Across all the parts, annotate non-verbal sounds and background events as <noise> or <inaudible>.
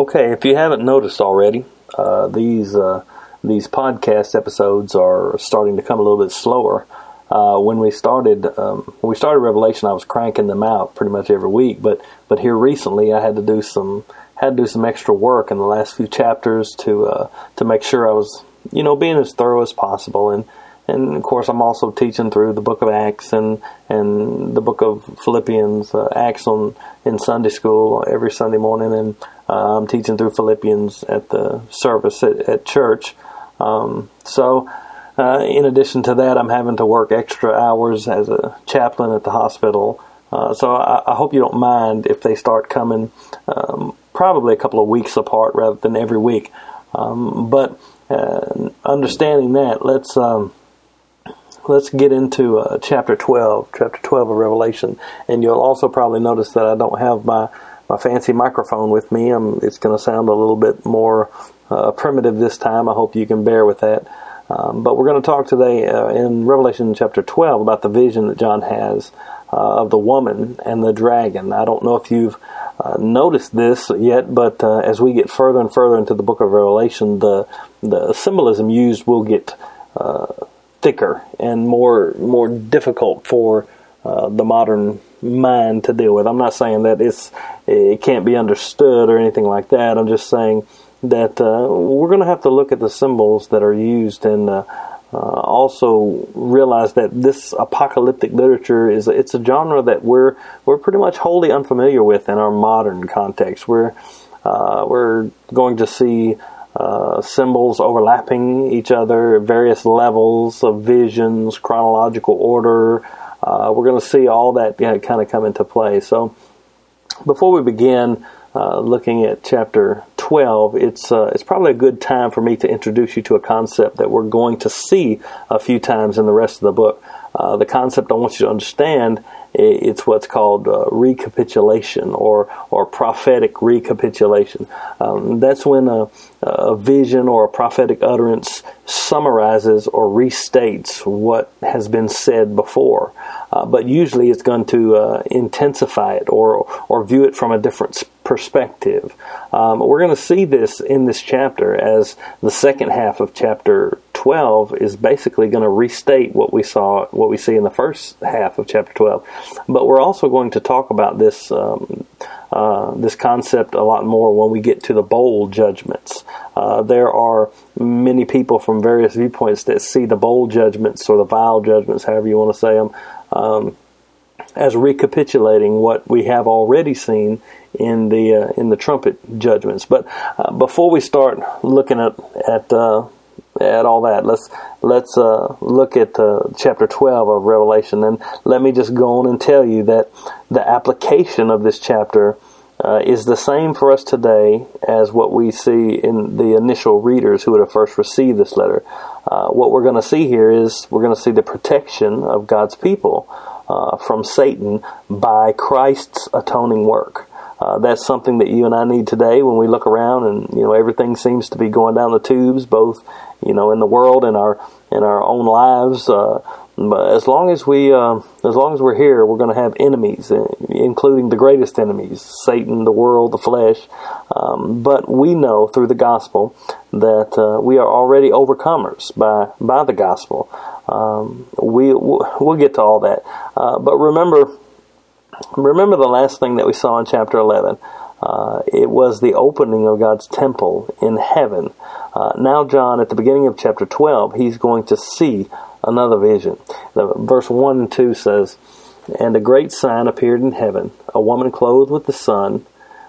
Okay, if you haven't noticed already, uh, these uh, these podcast episodes are starting to come a little bit slower. Uh, when we started um, when we started Revelation, I was cranking them out pretty much every week. But but here recently, I had to do some had to do some extra work in the last few chapters to uh, to make sure I was you know being as thorough as possible and and of course I'm also teaching through the book of Acts and and the book of Philippians uh, Acts on in Sunday school every Sunday morning. And uh, I'm teaching through Philippians at the service at, at church. Um, so uh, in addition to that I'm having to work extra hours as a chaplain at the hospital. Uh, so I, I, hope you don't mind if they start coming um, probably a couple of weeks apart rather than every week. Um, but uh, understanding that, let's um, let's get into uh, chapter twelve, chapter twelve of Revelation, and you'll also probably notice that I don't have my my fancy microphone with me. Um, it's going to sound a little bit more uh, primitive this time. I hope you can bear with that. Um, but we're going to talk today uh, in Revelation chapter 12 about the vision that John has uh, of the woman and the dragon. I don't know if you've uh, noticed this yet, but uh, as we get further and further into the book of Revelation, the the symbolism used will get uh, thicker and more more difficult for uh, the modern mind to deal with. I'm not saying that it's it can't be understood or anything like that. I'm just saying that uh, we're going to have to look at the symbols that are used and uh, also realize that this apocalyptic literature is it's a genre that we're we're pretty much wholly unfamiliar with in our modern context. We're uh, we're going to see uh, symbols overlapping each other, various levels of visions, chronological order. Uh, we're going to see all that you know, kind of come into play. So, before we begin uh, looking at chapter 12, it's uh, it's probably a good time for me to introduce you to a concept that we're going to see a few times in the rest of the book. Uh, the concept I want you to understand it's what's called uh, recapitulation or or prophetic recapitulation. Um, that's when a, a, vision or a prophetic utterance summarizes or restates what has been said before. Uh, but usually it's going to uh, intensify it or or view it from a different perspective. Um, we're going to see this in this chapter as the second half of chapter 12 is basically going to restate what we saw, what we see in the first half of chapter 12. But we're also going to talk about this um, uh, this concept a lot more when we get to the bowl judgments. Uh, there are many people from various viewpoints that see the bowl judgments or the vial judgments, however you want to say them, um, as recapitulating what we have already seen in the uh, in the trumpet judgments. But uh, before we start looking at at uh, at all that, let's let's uh, look at uh, chapter twelve of Revelation, and let me just go on and tell you that the application of this chapter. Uh, is the same for us today as what we see in the initial readers who would have first received this letter. what we're going to see here is we're going to see the protection of God's people uh, from Satan by Christ's atoning work. Uh, that's something that you and I need today when we look around and you know everything seems to be going down the tubes, both you know in the world and our in our own lives. Uh, but as long as we uh, as long as we're here, we're going to have enemies, uh, including the greatest enemies: Satan, the world, the flesh. Um, but we know through the gospel that uh, we are already overcomers by by the gospel. Um, we we'll get to all that, uh, but remember, remember the last thing that we saw in chapter eleven. Uh, it was the opening of God's temple in heaven. Uh, now, John, at the beginning of chapter 12, he's going to see another vision. The, verse 1 and 2 says, And a great sign appeared in heaven, a woman clothed with the sun,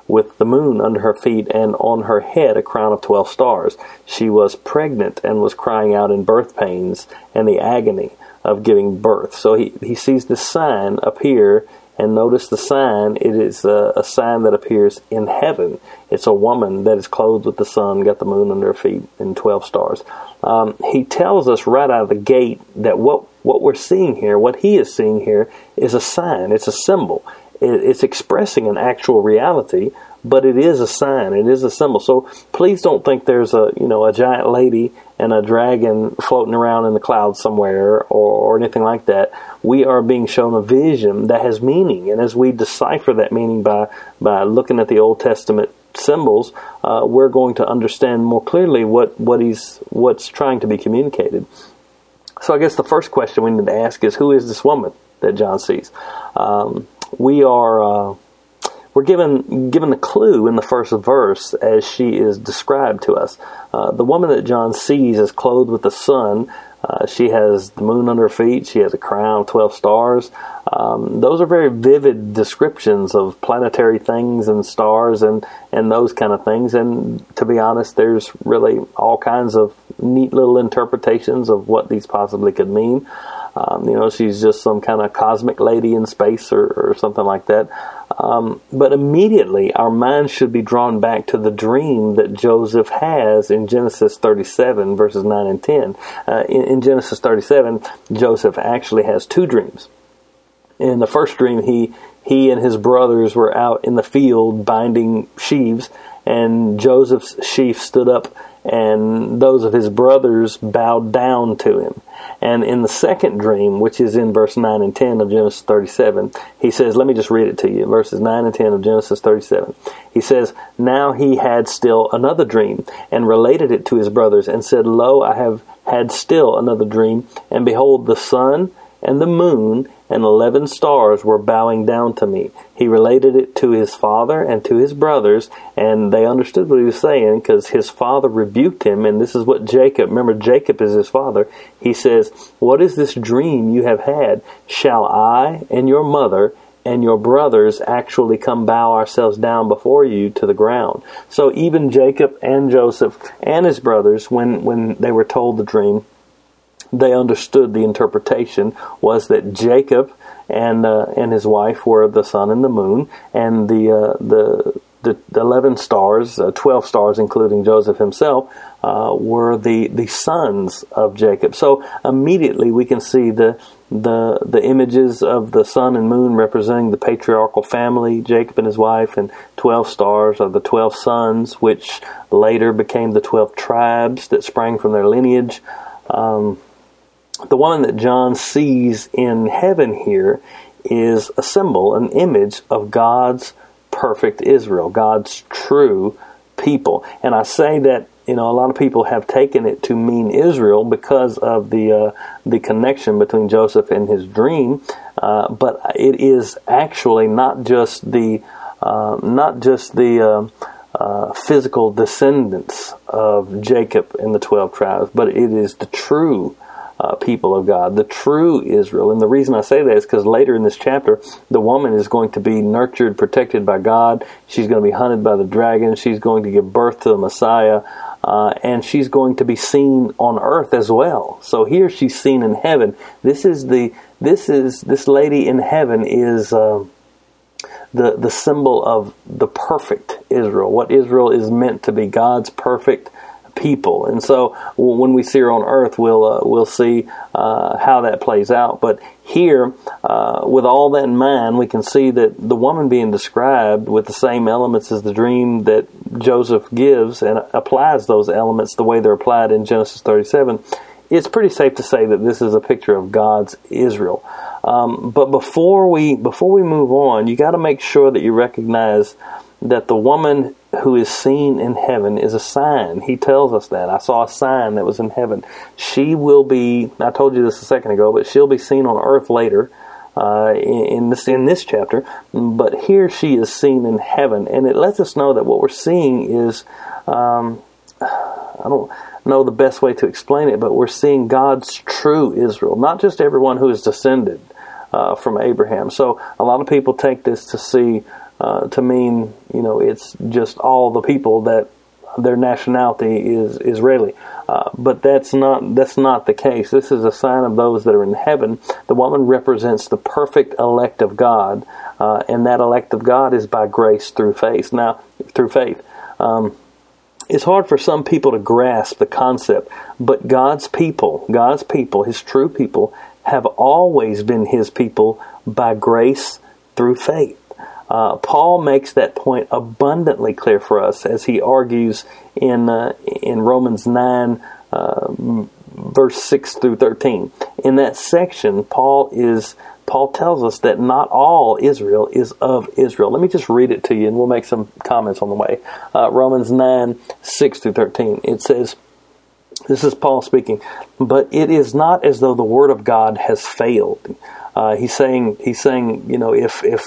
with the moon under her feet, and on her head a crown of twelve stars. She was pregnant and was crying out in birth pains and the agony of giving birth. So he, he sees the sign appear, and notice the sign. It is a, a sign that appears in heaven. It's a woman that is clothed with the sun, got the moon under her feet, and 12 stars. Um, he tells us right out of the gate that what, what we're seeing here, what he is seeing here, is a sign, it's a symbol it's expressing an actual reality, but it is a sign. It is a symbol. So please don't think there's a you know a giant lady and a dragon floating around in the clouds somewhere or, or anything like that. We are being shown a vision that has meaning, and as we decipher that meaning by by looking at the Old Testament symbols, uh, we're going to understand more clearly what, what he's what's trying to be communicated. So I guess the first question we need to ask is who is this woman that John sees? Um, we are uh, we're given given the clue in the first verse as she is described to us. Uh, the woman that John sees is clothed with the sun. Uh, she has the moon under her feet. She has a crown of 12 stars. Um, those are very vivid descriptions of planetary things and stars and, and those kind of things. And to be honest, there's really all kinds of neat little interpretations of what these possibly could mean. Um, you know, she's just some kind of cosmic lady in space or, or something like that. Um, but immediately our minds should be drawn back to the dream that Joseph has in Genesis 37, verses 9 and 10. Uh, in, in Genesis 37, Joseph actually has two dreams. In the first dream, he he and his brothers were out in the field binding sheaves, and Joseph's sheaf stood up and those of his brothers bowed down to him. And in the second dream, which is in verse 9 and 10 of Genesis 37, he says, let me just read it to you, verses 9 and 10 of Genesis 37. He says, Now he had still another dream, and related it to his brothers, and said, Lo, I have had still another dream, and behold, the sun and the moon and eleven stars were bowing down to me. He related it to his father and to his brothers, and they understood what he was saying because his father rebuked him. And this is what Jacob, remember, Jacob is his father. He says, What is this dream you have had? Shall I and your mother and your brothers actually come bow ourselves down before you to the ground. So even Jacob and Joseph and his brothers, when, when they were told the dream, they understood the interpretation was that Jacob and uh, and his wife were the sun and the moon, and the uh, the the, 11 stars, uh, 12 stars, including Joseph himself, uh, were the, the sons of Jacob. So immediately we can see the, the, the images of the sun and moon representing the patriarchal family, Jacob and his wife, and 12 stars are the 12 sons, which later became the 12 tribes that sprang from their lineage. Um, the one that John sees in heaven here is a symbol, an image of God's perfect Israel, God's true people. And I say that you know a lot of people have taken it to mean Israel because of the uh, the connection between Joseph and his dream, uh, but it is actually not just the uh, not just the uh, uh, physical descendants of Jacob and the twelve tribes, but it is the true uh, people of God, the true Israel. And the reason I say that is because later in this chapter, the woman is going to be nurtured, protected by God. She's going to be hunted by the dragon. She's going to give birth to the Messiah. Uh, and she's going to be seen on earth as well. So here she's seen in heaven. This is the this is this lady in heaven is uh, the the symbol of the perfect Israel. What Israel is meant to be, God's perfect people. And so when we see her on earth, we'll uh, we'll see uh, how that plays out. But here, uh, with all that in mind, we can see that the woman being described with the same elements as the dream that Joseph gives and applies those elements the way they're applied in Genesis 37. It's pretty safe to say that this is a picture of God's Israel. Um, but before we before we move on, you got to make sure that you recognize that the woman who is seen in heaven is a sign. He tells us that. I saw a sign that was in heaven. She will be, I told you this a second ago, but she'll be seen on earth later. Uh, in, this in this chapter, but here she is seen in heaven, and it lets us know that what we're seeing is, um, I don't know the best way to explain it, but we're seeing God's true Israel, not just everyone who is descended uh, from Abraham. So a lot of people take this to see uh, to mean you know it's just all the people that their nationality is Israeli. Uh, but that's not that's not the case. This is a sign of those that are in heaven. The woman represents the perfect elect of God, uh, and that elect of God is by grace through faith. Now, through faith. Um, it's hard for some people to grasp the concept, but God's people, God's people, His true people, have always been His people by grace through faith. Uh, Paul makes that point abundantly clear for us as he argues in uh, in Romans nine. Uh, verse 6 through 13. In that section, Paul is Paul tells us that not all Israel is of Israel. Let me just read it to you and we'll make some comments on the way. Uh, Romans 9, 6 through 13. It says, this is Paul speaking, but it is not as though the word of God has failed. Uh, he's saying he's saying you know if if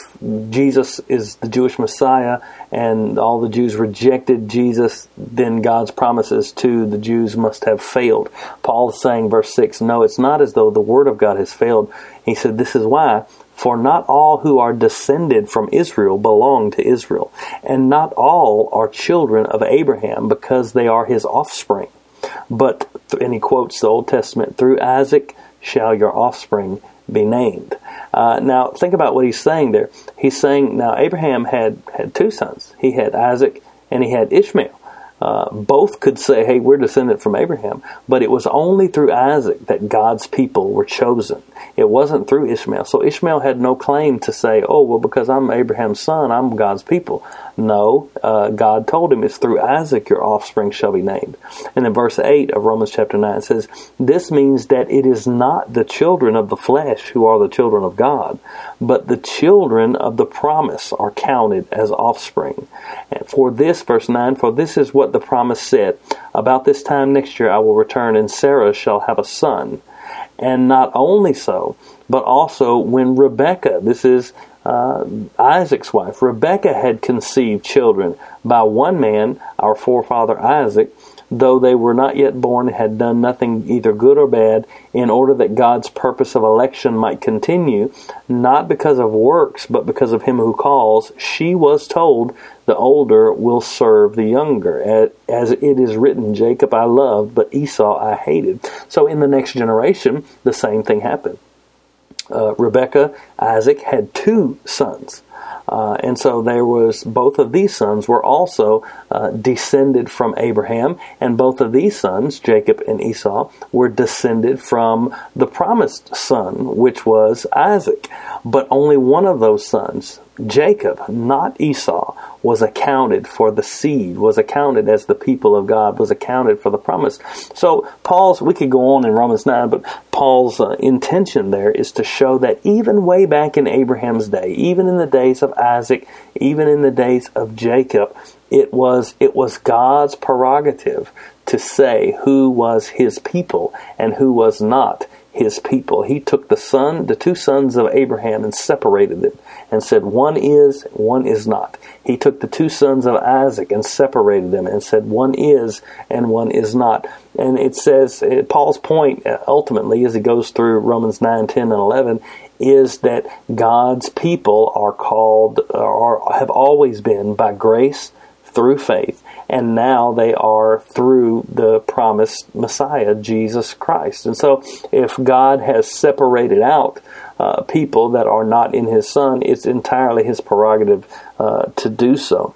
Jesus is the Jewish Messiah and all the Jews rejected Jesus, then God's promises to the Jews must have failed. Paul is saying, verse six, no, it's not as though the word of God has failed. He said, this is why. For not all who are descended from Israel belong to Israel, and not all are children of Abraham because they are his offspring. But, and he quotes the Old Testament, through Isaac shall your offspring be named. Uh, now, think about what he's saying there. He's saying now Abraham had had two sons. He had Isaac and he had Ishmael. Uh, both could say, "Hey, we're descendant from Abraham," but it was only through Isaac that God's people were chosen. It wasn't through Ishmael. So Ishmael had no claim to say, "Oh, well, because I'm Abraham's son, I'm God's people." No, uh, God told him it's through Isaac your offspring shall be named. And in verse 8 of Romans chapter 9 it says, This means that it is not the children of the flesh who are the children of God, but the children of the promise are counted as offspring. And for this, verse 9, for this is what the promise said About this time next year I will return, and Sarah shall have a son. And not only so, but also when Rebekah, this is uh, Isaac's wife, Rebekah had conceived children by one man, our forefather Isaac, though they were not yet born and had done nothing either good or bad, in order that God's purpose of election might continue, not because of works, but because of him who calls, she was told, The older will serve the younger. As it is written, Jacob I loved, but Esau I hated. So in the next generation, the same thing happened uh, Rebecca, Isaac had two sons. Uh, and so there was both of these sons were also uh, descended from Abraham, and both of these sons, Jacob and Esau, were descended from the promised son, which was Isaac. But only one of those sons, Jacob, not Esau, was accounted for the seed, was accounted as the people of God, was accounted for the promise. So Paul's, we could go on in Romans 9, but Paul's uh, intention there is to show that even way back in Abraham's day, even in the days of Isaac, even in the days of Jacob, it was, it was God's prerogative to say who was his people and who was not his people. He took the son, the two sons of Abraham and separated them and said, one is, one is not. He took the two sons of Isaac and separated them and said, one is and one is not. And it says, Paul's point uh, ultimately as he goes through Romans 9, 10, and 11 is that God's people are called, or have always been by grace through faith and now they are through the promised Messiah, Jesus Christ. And so, if God has separated out uh, people that are not in His Son, it's entirely His prerogative uh, to do so.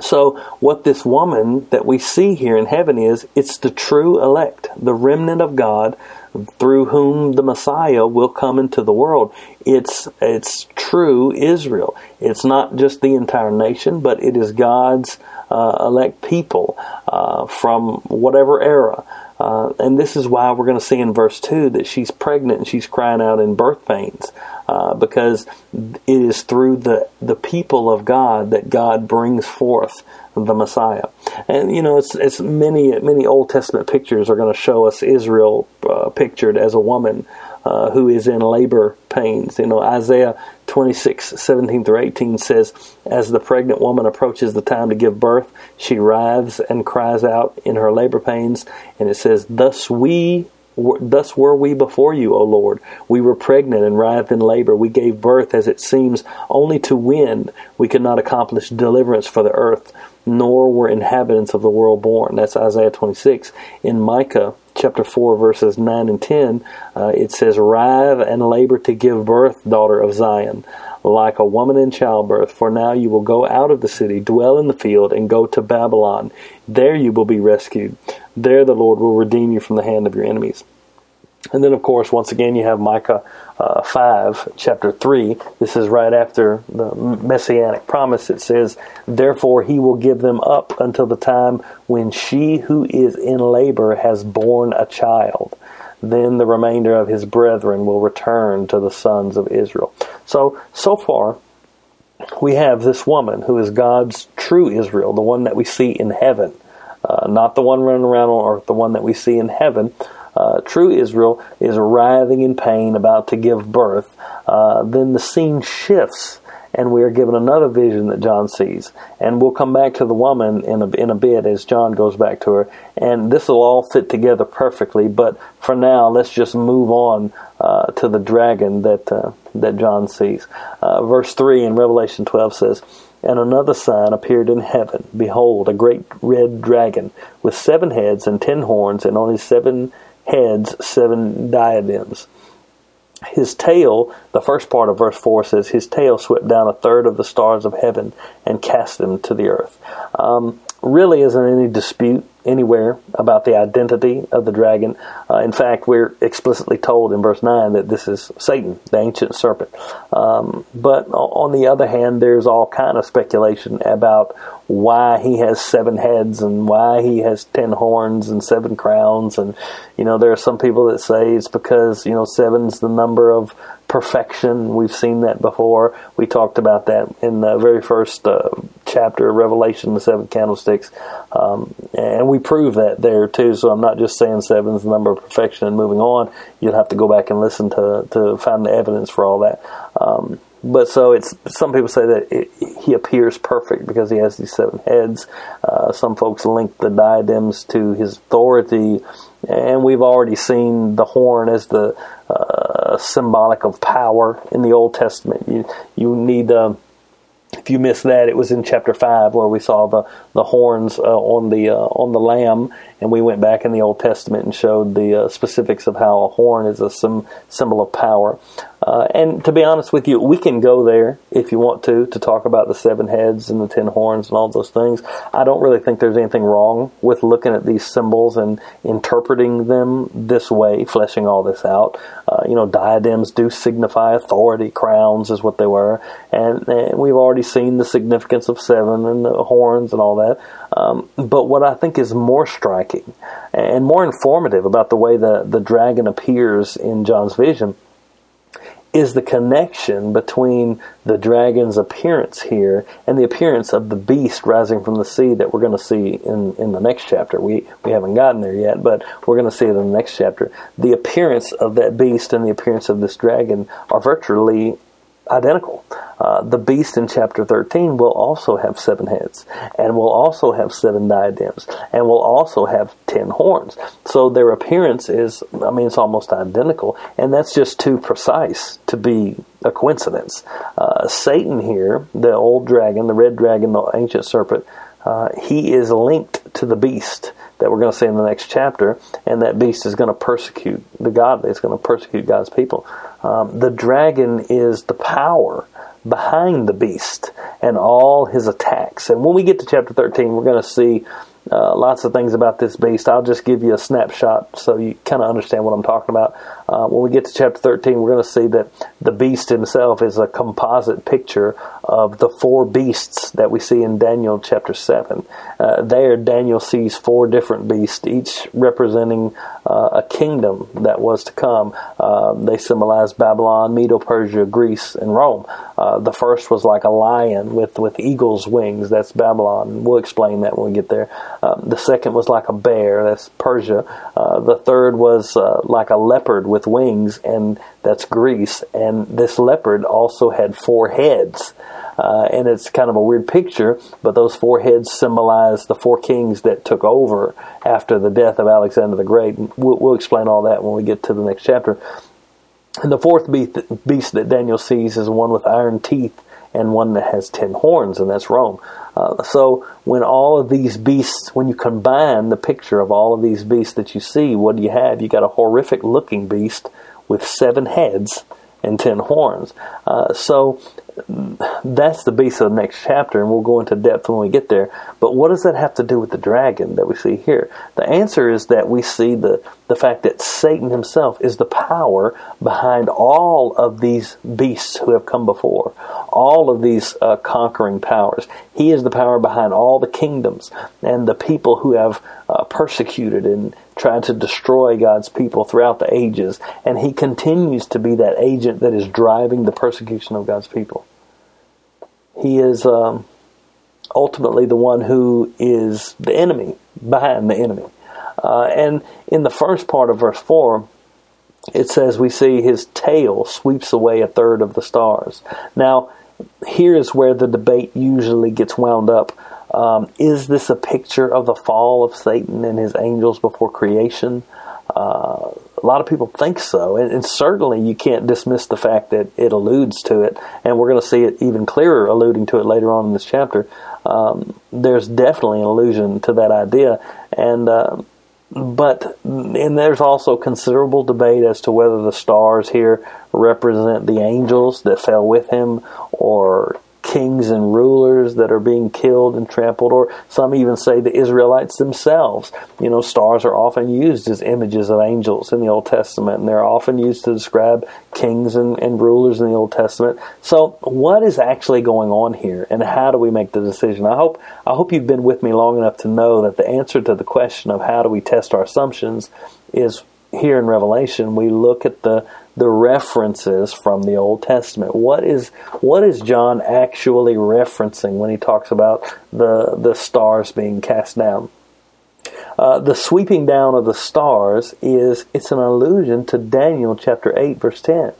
So, what this woman that we see here in heaven is, it's the true elect, the remnant of God through whom the Messiah will come into the world. It's, it's true Israel. It's not just the entire nation, but it is God's uh, elect people uh, from whatever era. Uh, and this is why we're going to see in verse 2 that she's pregnant and she's crying out in birth pains uh, because it is through the, the people of God that God brings forth the Messiah. And you know, it's it's many many Old Testament pictures are going to show us Israel uh, pictured as a woman uh, who is in labor pains. You know, Isaiah 26, 17 through 18 says, As the pregnant woman approaches the time to give birth, she writhes and cries out in her labor pains. And it says, Thus we Thus were we before you, O Lord. We were pregnant and writhed in labor. We gave birth, as it seems, only to wind. We could not accomplish deliverance for the earth, nor were inhabitants of the world born. That's Isaiah 26. In Micah chapter 4, verses 9 and 10, uh, it says, Writhe and labor to give birth, daughter of Zion, like a woman in childbirth. For now you will go out of the city, dwell in the field, and go to Babylon. There you will be rescued. There the Lord will redeem you from the hand of your enemies. And then, of course, once again, you have Micah uh, 5, chapter 3. This is right after the messianic promise. It says, Therefore he will give them up until the time when she who is in labor has borne a child. then the remainder of his brethren will return to the sons of Israel. So, so far, we have this woman who is God's true Israel, the one that we see in heaven, uh, not the one running around on earth, the one that we see in heaven. Uh, true Israel is writhing in pain, about to give birth. Uh, then the scene shifts and we are given another vision that John sees. And we'll come back to the woman in a, in a bit as John goes back to her. And this will all fit together perfectly. But for now, let's just move on uh, to the dragon that uh, that John sees. Uh, verse three in Revelation 12 says. And another sign appeared in heaven. Behold, a great red dragon with seven heads and ten horns, and on his seven heads seven diadems his tail, the first part of verse 4 says, his tail swept down a third of the stars of heaven and cast them to the earth. Um, really isn't any dispute anywhere about the identity of the dragon. Uh, in fact, we're explicitly told in verse 9 that this is Satan, the ancient serpent. Um, but on the other hand, there's all kind of speculation about why he has seven heads and why he has ten horns and seven crowns. And, you know, there are some people that say it's because, you know, seven's the number of perfection. We've seen that before. We talked about that in the very first uh, chapter of Revelation, the seven candlesticks. Um, and we prove that there too. So I'm not just saying seven is the number of perfection and moving on. You'll have to go back and listen to, to find the evidence for all that. Um, but so it's some people say that it, he appears perfect because he has these seven heads. Uh, some folks link the diadems to his authority, and we've already seen the horn as the uh, symbolic of power in the Old Testament. You you need. Um, if you missed that, it was in chapter five where we saw the the horns uh, on the uh, on the lamb, and we went back in the Old Testament and showed the uh, specifics of how a horn is a sim- symbol of power. Uh, and to be honest with you, we can go there if you want to to talk about the seven heads and the ten horns and all those things. I don't really think there's anything wrong with looking at these symbols and interpreting them this way, fleshing all this out. Uh, you know, diadems do signify authority. Crowns is what they were, and, and we've already seen the significance of seven and the horns and all that. Um, but what I think is more striking and more informative about the way the, the dragon appears in John's vision is the connection between the dragon's appearance here and the appearance of the beast rising from the sea that we're going to see in, in the next chapter. We, we haven't gotten there yet, but we're going to see it in the next chapter. The appearance of that beast and the appearance of this dragon are virtually identical. Uh, the beast in chapter 13 will also have seven heads, and will also have seven diadems, and will also have ten horns. So their appearance is, I mean, it's almost identical, and that's just too precise to be a coincidence. Uh, Satan here, the old dragon, the red dragon, the ancient serpent, uh, he is linked to the beast that we're going to see in the next chapter, and that beast is going to persecute the godly. It's going to persecute God's people. Um, the dragon is the power behind the beast and all his attacks. And when we get to chapter 13, we're going to see uh, lots of things about this beast. I'll just give you a snapshot so you kind of understand what I'm talking about. Uh, when we get to chapter 13, we're going to see that the beast himself is a composite picture of the four beasts that we see in Daniel chapter 7. Uh, there, Daniel sees four different beasts, each representing uh, a kingdom that was to come. Uh, they symbolize Babylon, Medo Persia, Greece, and Rome. Uh, the first was like a lion with, with eagle's wings. That's Babylon. We'll explain that when we get there. Um, the second was like a bear. That's Persia. Uh, the third was like a leopard with wings, and that's Greece. And this leopard also had four heads. Uh, and it's kind of a weird picture, but those four heads symbolize the four kings that took over after the death of Alexander the Great. We'll, we'll explain all that when we get to the next chapter. And the fourth beast that Daniel sees is one with iron teeth and one that has ten horns, and that's Rome. Uh, so when all of these beasts, when you combine the picture of all of these beasts that you see, what do you have? You got a horrific looking beast with seven heads and ten horns. Uh, so that's the beast of the next chapter, and we'll go into depth when we get there. But what does that have to do with the dragon that we see here? The answer is that we see the, the fact that Satan himself is the power behind all of these beasts who have come before, all of these uh, conquering powers. He is the power behind all the kingdoms and the people who have uh, persecuted and tried to destroy God's people throughout the ages, and he continues to be that agent that is driving the persecution of God's people. He is um, ultimately the one who is the enemy behind the enemy. Uh, and in the first part of verse 4, it says we see his tail sweeps away a third of the stars. Now, here is where the debate usually gets wound up um, is this a picture of the fall of Satan and his angels before creation? Uh, a lot of people think so, and, and, certainly you can't dismiss the fact that it alludes to it, and we're going to see it even clearer alluding to it later on in this chapter. Um, there's definitely an allusion to that idea, and uh, but and there's also considerable debate as to whether the stars here represent the angels that fell with him or kings and rulers that are being killed and trampled, or some even say the Israelites themselves. You know, stars are often used as images of angels in the Old Testament, and they're often used to describe kings and, and rulers in the Old Testament. So, what is actually going on here, and how do we make the decision? I hope I hope you've been with me long enough to know that the answer to the question of how do we test our assumptions is here in Revelation. We look at the the references from the Old Testament. What is what is John actually referencing when he talks about the the stars being cast down? Uh, the sweeping down of the stars is it's an allusion to Daniel chapter eight verse ten.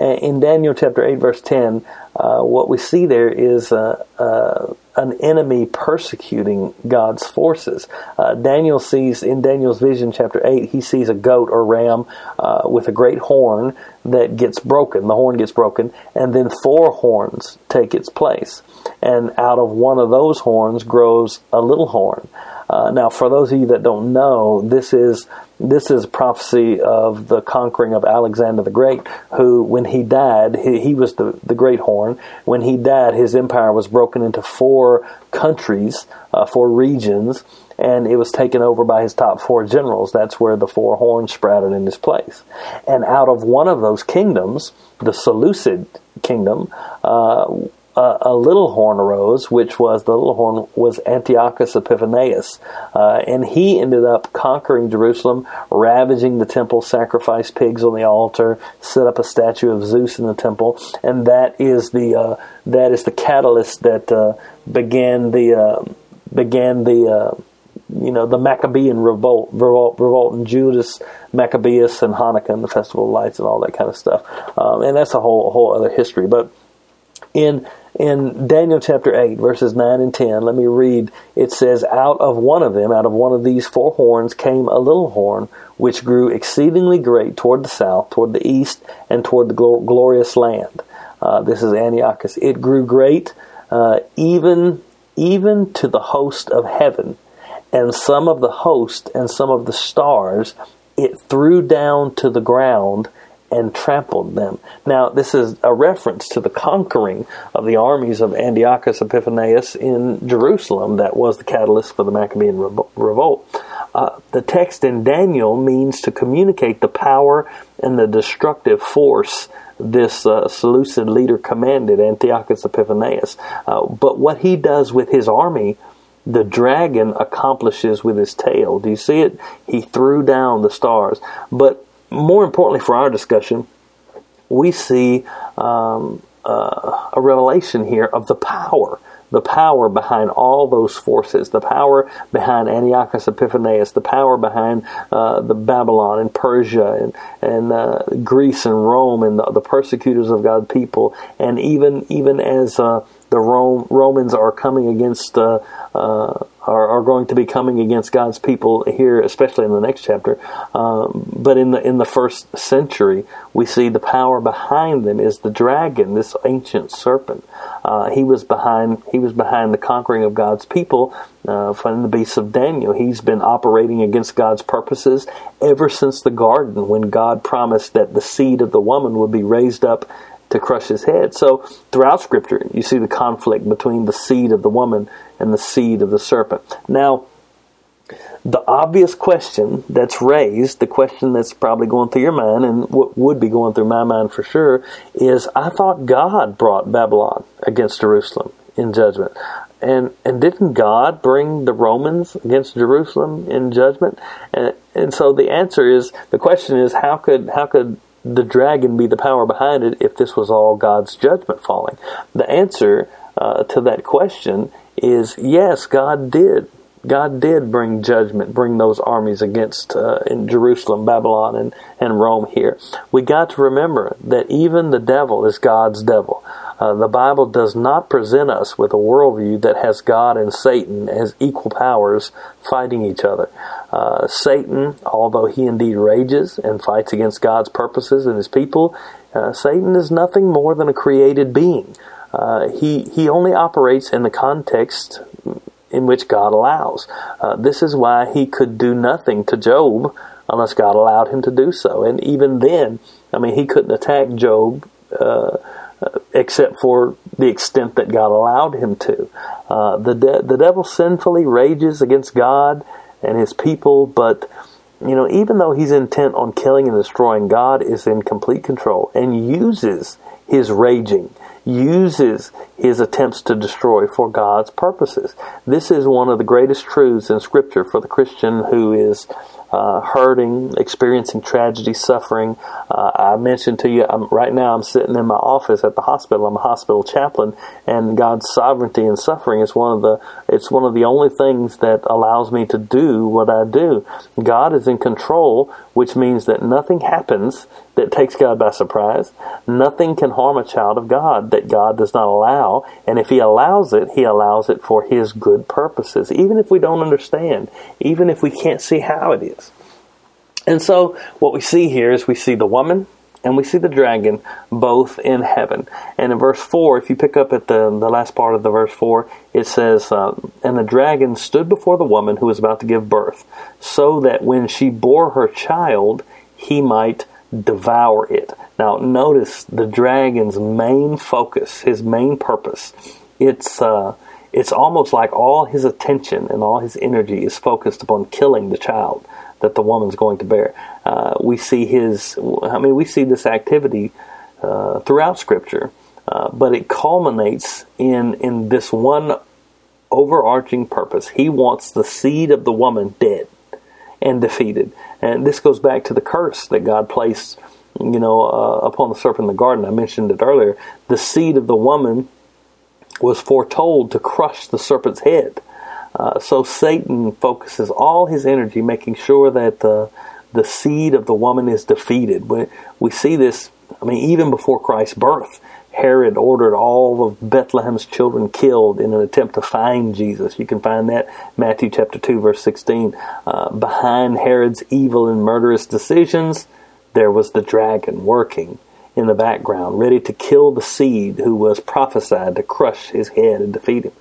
In Daniel chapter eight verse ten, uh, what we see there is uh, uh an enemy persecuting God's forces. Uh, Daniel sees in Daniel's vision, chapter 8, he sees a goat or ram uh, with a great horn that gets broken. The horn gets broken, and then four horns take its place. And out of one of those horns grows a little horn. Uh, now, for those of you that don't know, this is this is prophecy of the conquering of Alexander the Great, who, when he died, he, he, was the, the great horn. When he died, his empire was broken into four countries, uh, four regions, and it was taken over by his top four generals. That's where the four horns sprouted in his place. And out of one of those kingdoms, the Seleucid kingdom, uh, uh, a little horn arose, which was the little horn was Antiochus Epiphanes, uh, and he ended up conquering Jerusalem, ravaging the temple, sacrificed pigs on the altar, set up a statue of Zeus in the temple, and that is the uh, that is the catalyst that uh, began the uh, began the uh, you know the Maccabean revolt, revolt, revolt, and Judas Maccabeus and Hanukkah and the Festival of Lights and all that kind of stuff, um, and that's a whole a whole other history, but in in Daniel chapter 8, verses 9 and 10, let me read. It says, Out of one of them, out of one of these four horns, came a little horn, which grew exceedingly great toward the south, toward the east, and toward the glorious land. Uh, this is Antiochus. It grew great, uh, even, even to the host of heaven. And some of the host and some of the stars it threw down to the ground and trampled them. Now, this is a reference to the conquering of the armies of Antiochus Epiphanes in Jerusalem that was the catalyst for the Maccabean revolt. Uh, the text in Daniel means to communicate the power and the destructive force this uh, Seleucid leader commanded, Antiochus Epiphanes. Uh, but what he does with his army the dragon accomplishes with his tail. Do you see it? He threw down the stars. But more importantly for our discussion, we see um, uh, a revelation here of the power, the power behind all those forces, the power behind Antiochus Epiphanes, the power behind uh, the Babylon and Persia and, and uh, Greece and Rome and the, the, persecutors of God's people, and even even as uh, the Rome, Romans are coming against uh, uh, are, are, going to be coming against God's people here, especially in the next chapter. Um, but in the in the first century, we see the power behind them is the dragon, this ancient serpent. Uh, he was behind he was behind the conquering of God's people. Uh, from the beasts of Daniel, he's been operating against God's purposes ever since the garden, when God promised that the seed of the woman would be raised up to crush his head. So throughout Scripture, you see the conflict between the seed of the woman and the seed of the serpent. Now, the obvious question that's raised, the question that's probably going through your mind and what would be going through my mind for sure, is I thought God brought Babylon against Jerusalem in judgment. And and didn't God bring the Romans against Jerusalem in judgment? And, and so the answer is the question is how could how could the dragon be the power behind it if this was all God's judgment falling? The answer uh, to that question is yes, God did. God did bring judgment, bring those armies against uh, in Jerusalem, Babylon, and, and Rome here. We got to remember that even the devil is God's devil. Uh, the Bible does not present us with a worldview that has God and Satan as equal powers fighting each other. Uh, Satan, although he indeed rages and fights against God's purposes and his people, uh, Satan is nothing more than a created being. Uh, he he only operates in the context in which God allows. Uh, this is why he could do nothing to Job unless God allowed him to do so. And even then, I mean, he couldn't attack Job uh, except for the extent that God allowed him to. Uh, the de- the devil sinfully rages against God and His people, but you know, even though he's intent on killing and destroying, God is in complete control and uses his raging, uses his attempts to destroy for God's purposes. This is one of the greatest truths in Scripture for the Christian who is uh, hurting, experiencing tragedy, suffering. Uh, I mentioned to you, I'm, right now I'm sitting in my office at the hospital. I'm a hospital chaplain, and God's sovereignty and suffering is one of the. It's one of the only things that allows me to do what I do. God is in control, which means that nothing happens that takes God by surprise. Nothing can harm a child of God that God does not allow. And if He allows it, He allows it for His good purposes, even if we don't understand, even if we can't see how it is. And so what we see here is we see the woman and we see the dragon both in heaven. And in verse 4, if you pick up at the, the last part of the verse 4, it says, uh, And the dragon stood before the woman who was about to give birth, so that when she bore her child, he might devour it. Now, notice the dragon's main focus, his main purpose. It's uh, it's almost like all his attention and all his energy is focused upon killing the child that the woman's going to bear. Uh, we see his. I mean, we see this activity uh, throughout Scripture, uh, but it culminates in in this one overarching purpose. He wants the seed of the woman dead and defeated. And this goes back to the curse that God placed, you know, uh, upon the serpent in the garden. I mentioned it earlier. The seed of the woman was foretold to crush the serpent's head. Uh, so Satan focuses all his energy making sure that the the seed of the woman is defeated. We, we see this, I mean, even before Christ's birth. Herod ordered all of Bethlehem's children killed in an attempt to find Jesus. You can find that Matthew chapter 2 verse 16. Uh, behind Herod's evil and murderous decisions, there was the dragon working in the background, ready to kill the seed who was prophesied to crush his head and defeat him.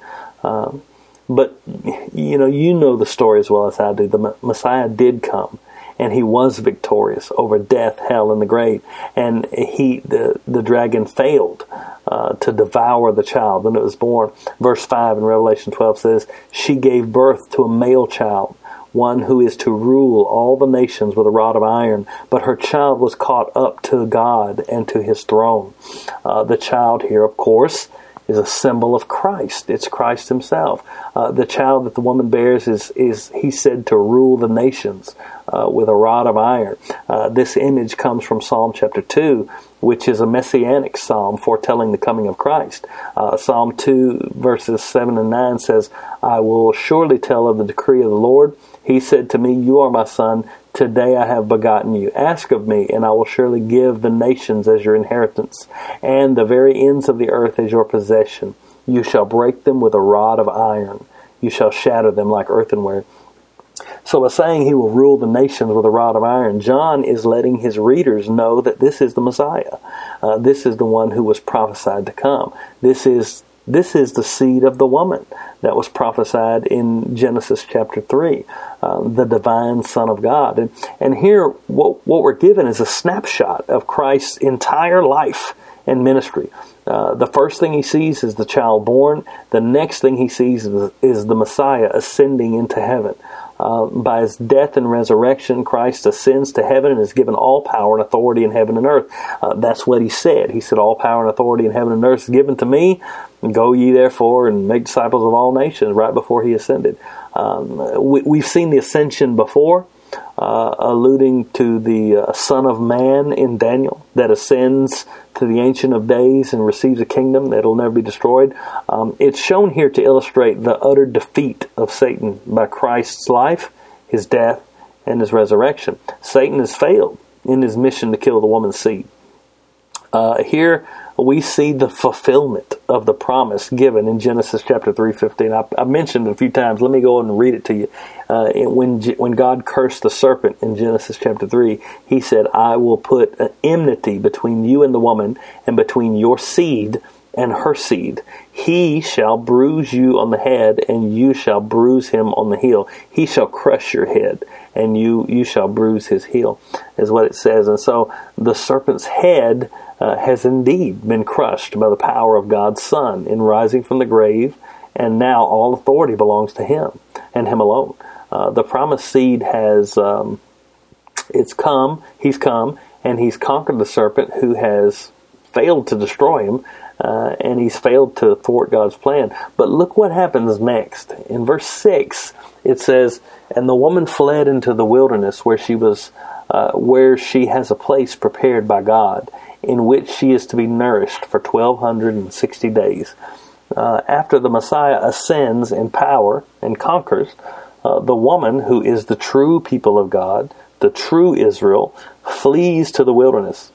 Um, but you know, you know the story as well as I do. The Messiah did come and he was victorious over death, hell, and the grave. And he, the, the dragon failed uh, to devour the child when it was born. Verse 5 in Revelation 12 says, She gave birth to a male child, one who is to rule all the nations with a rod of iron. But her child was caught up to God and to his throne. Uh, the child here, of course, is a symbol of Christ. It's Christ Himself. Uh, the child that the woman bears is is He said to rule the nations uh, with a rod of iron. Uh, this image comes from Psalm chapter two, which is a messianic psalm foretelling the coming of Christ. Uh, psalm two verses seven and nine says, "I will surely tell of the decree of the Lord." He said to me, You are my son. Today I have begotten you. Ask of me, and I will surely give the nations as your inheritance, and the very ends of the earth as your possession. You shall break them with a rod of iron. You shall shatter them like earthenware. So, by saying he will rule the nations with a rod of iron, John is letting his readers know that this is the Messiah. Uh, this is the one who was prophesied to come. This is This is the seed of the woman that was prophesied in Genesis chapter 3, uh, the divine Son of God. And, and here, what, what we're given is a snapshot of Christ's entire life and ministry. Uh, the first thing he sees is the child born. The next thing he sees is, is the Messiah ascending into heaven. Uh, by his death and resurrection, Christ ascends to heaven and is given all power and authority in heaven and earth. Uh, that's what he said. He said, All power and authority in heaven and earth is given to me. Go ye therefore and make disciples of all nations, right before he ascended. Um, we, have seen the ascension before. Uh, alluding to the uh, Son of Man in Daniel that ascends to the Ancient of Days and receives a kingdom that will never be destroyed. Um, it's shown here to illustrate the utter defeat of Satan by Christ's life, his death, and his resurrection. Satan has failed in his mission to kill the woman's seed. Uh, here we see the fulfillment of the promise given in Genesis chapter 3:15. I, I mentioned it a few times. Let me go and read it to you. Uh, when when God cursed the serpent in Genesis chapter 3, he said, "I will put an enmity between you and the woman and between your seed and her seed. He shall bruise you on the head, and you shall bruise him on the heel. He shall crush your head, and you you shall bruise his heel," is what it says. And so the serpent's head uh, has indeed been crushed by the power of God's Son in rising from the grave, and now all authority belongs to Him and Him alone. Uh, the promised seed has um, it's come, He's come, and He's conquered the serpent who has failed to destroy him. Uh, and he's failed to thwart God's plan. But look what happens next. In verse 6, it says, And the woman fled into the wilderness where she was, uh, where she has a place prepared by God in which she is to be nourished for 1260 days. Uh, after the Messiah ascends in power and conquers, uh, the woman who is the true people of God, the true Israel, flees to the wilderness.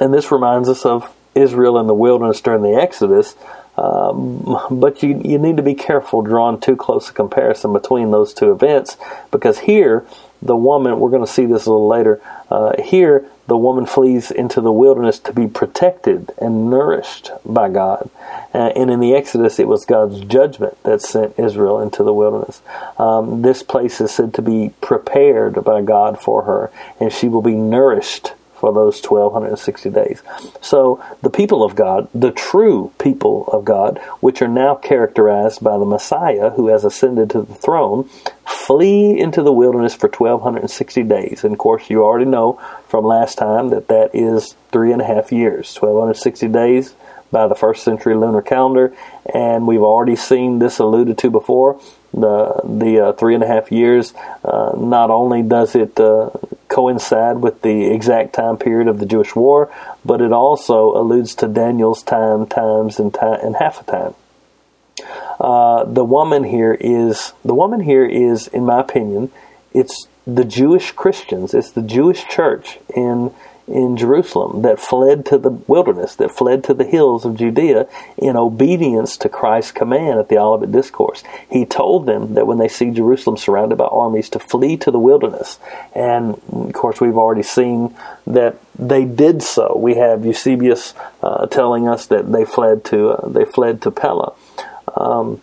And this reminds us of Israel in the wilderness during the Exodus. Um, but you, you need to be careful drawing too close a comparison between those two events because here, the woman, we're going to see this a little later, uh, here, the woman flees into the wilderness to be protected and nourished by God. Uh, and in the Exodus, it was God's judgment that sent Israel into the wilderness. Um, this place is said to be prepared by God for her, and she will be nourished for those 1260 days. So the people of God, the true people of God, which are now characterized by the Messiah who has ascended to the throne, flee into the wilderness for 1260 days. And of course, you already know from last time that that is three and a half years, 1260 days by the first century lunar calendar. And we've already seen this alluded to before. The the uh, three and a half years. Uh, not only does it uh, coincide with the exact time period of the Jewish war, but it also alludes to Daniel's time, times, and time, and half a time. Uh, the woman here is the woman here is, in my opinion, it's the Jewish Christians, it's the Jewish church in in Jerusalem that fled to the wilderness, that fled to the hills of Judea in obedience to Christ's command at the Olivet Discourse. He told them that when they see Jerusalem surrounded by armies to flee to the wilderness. And of course, we've already seen that they did so. We have Eusebius uh, telling us that they fled to uh, they fled to Pella. Um,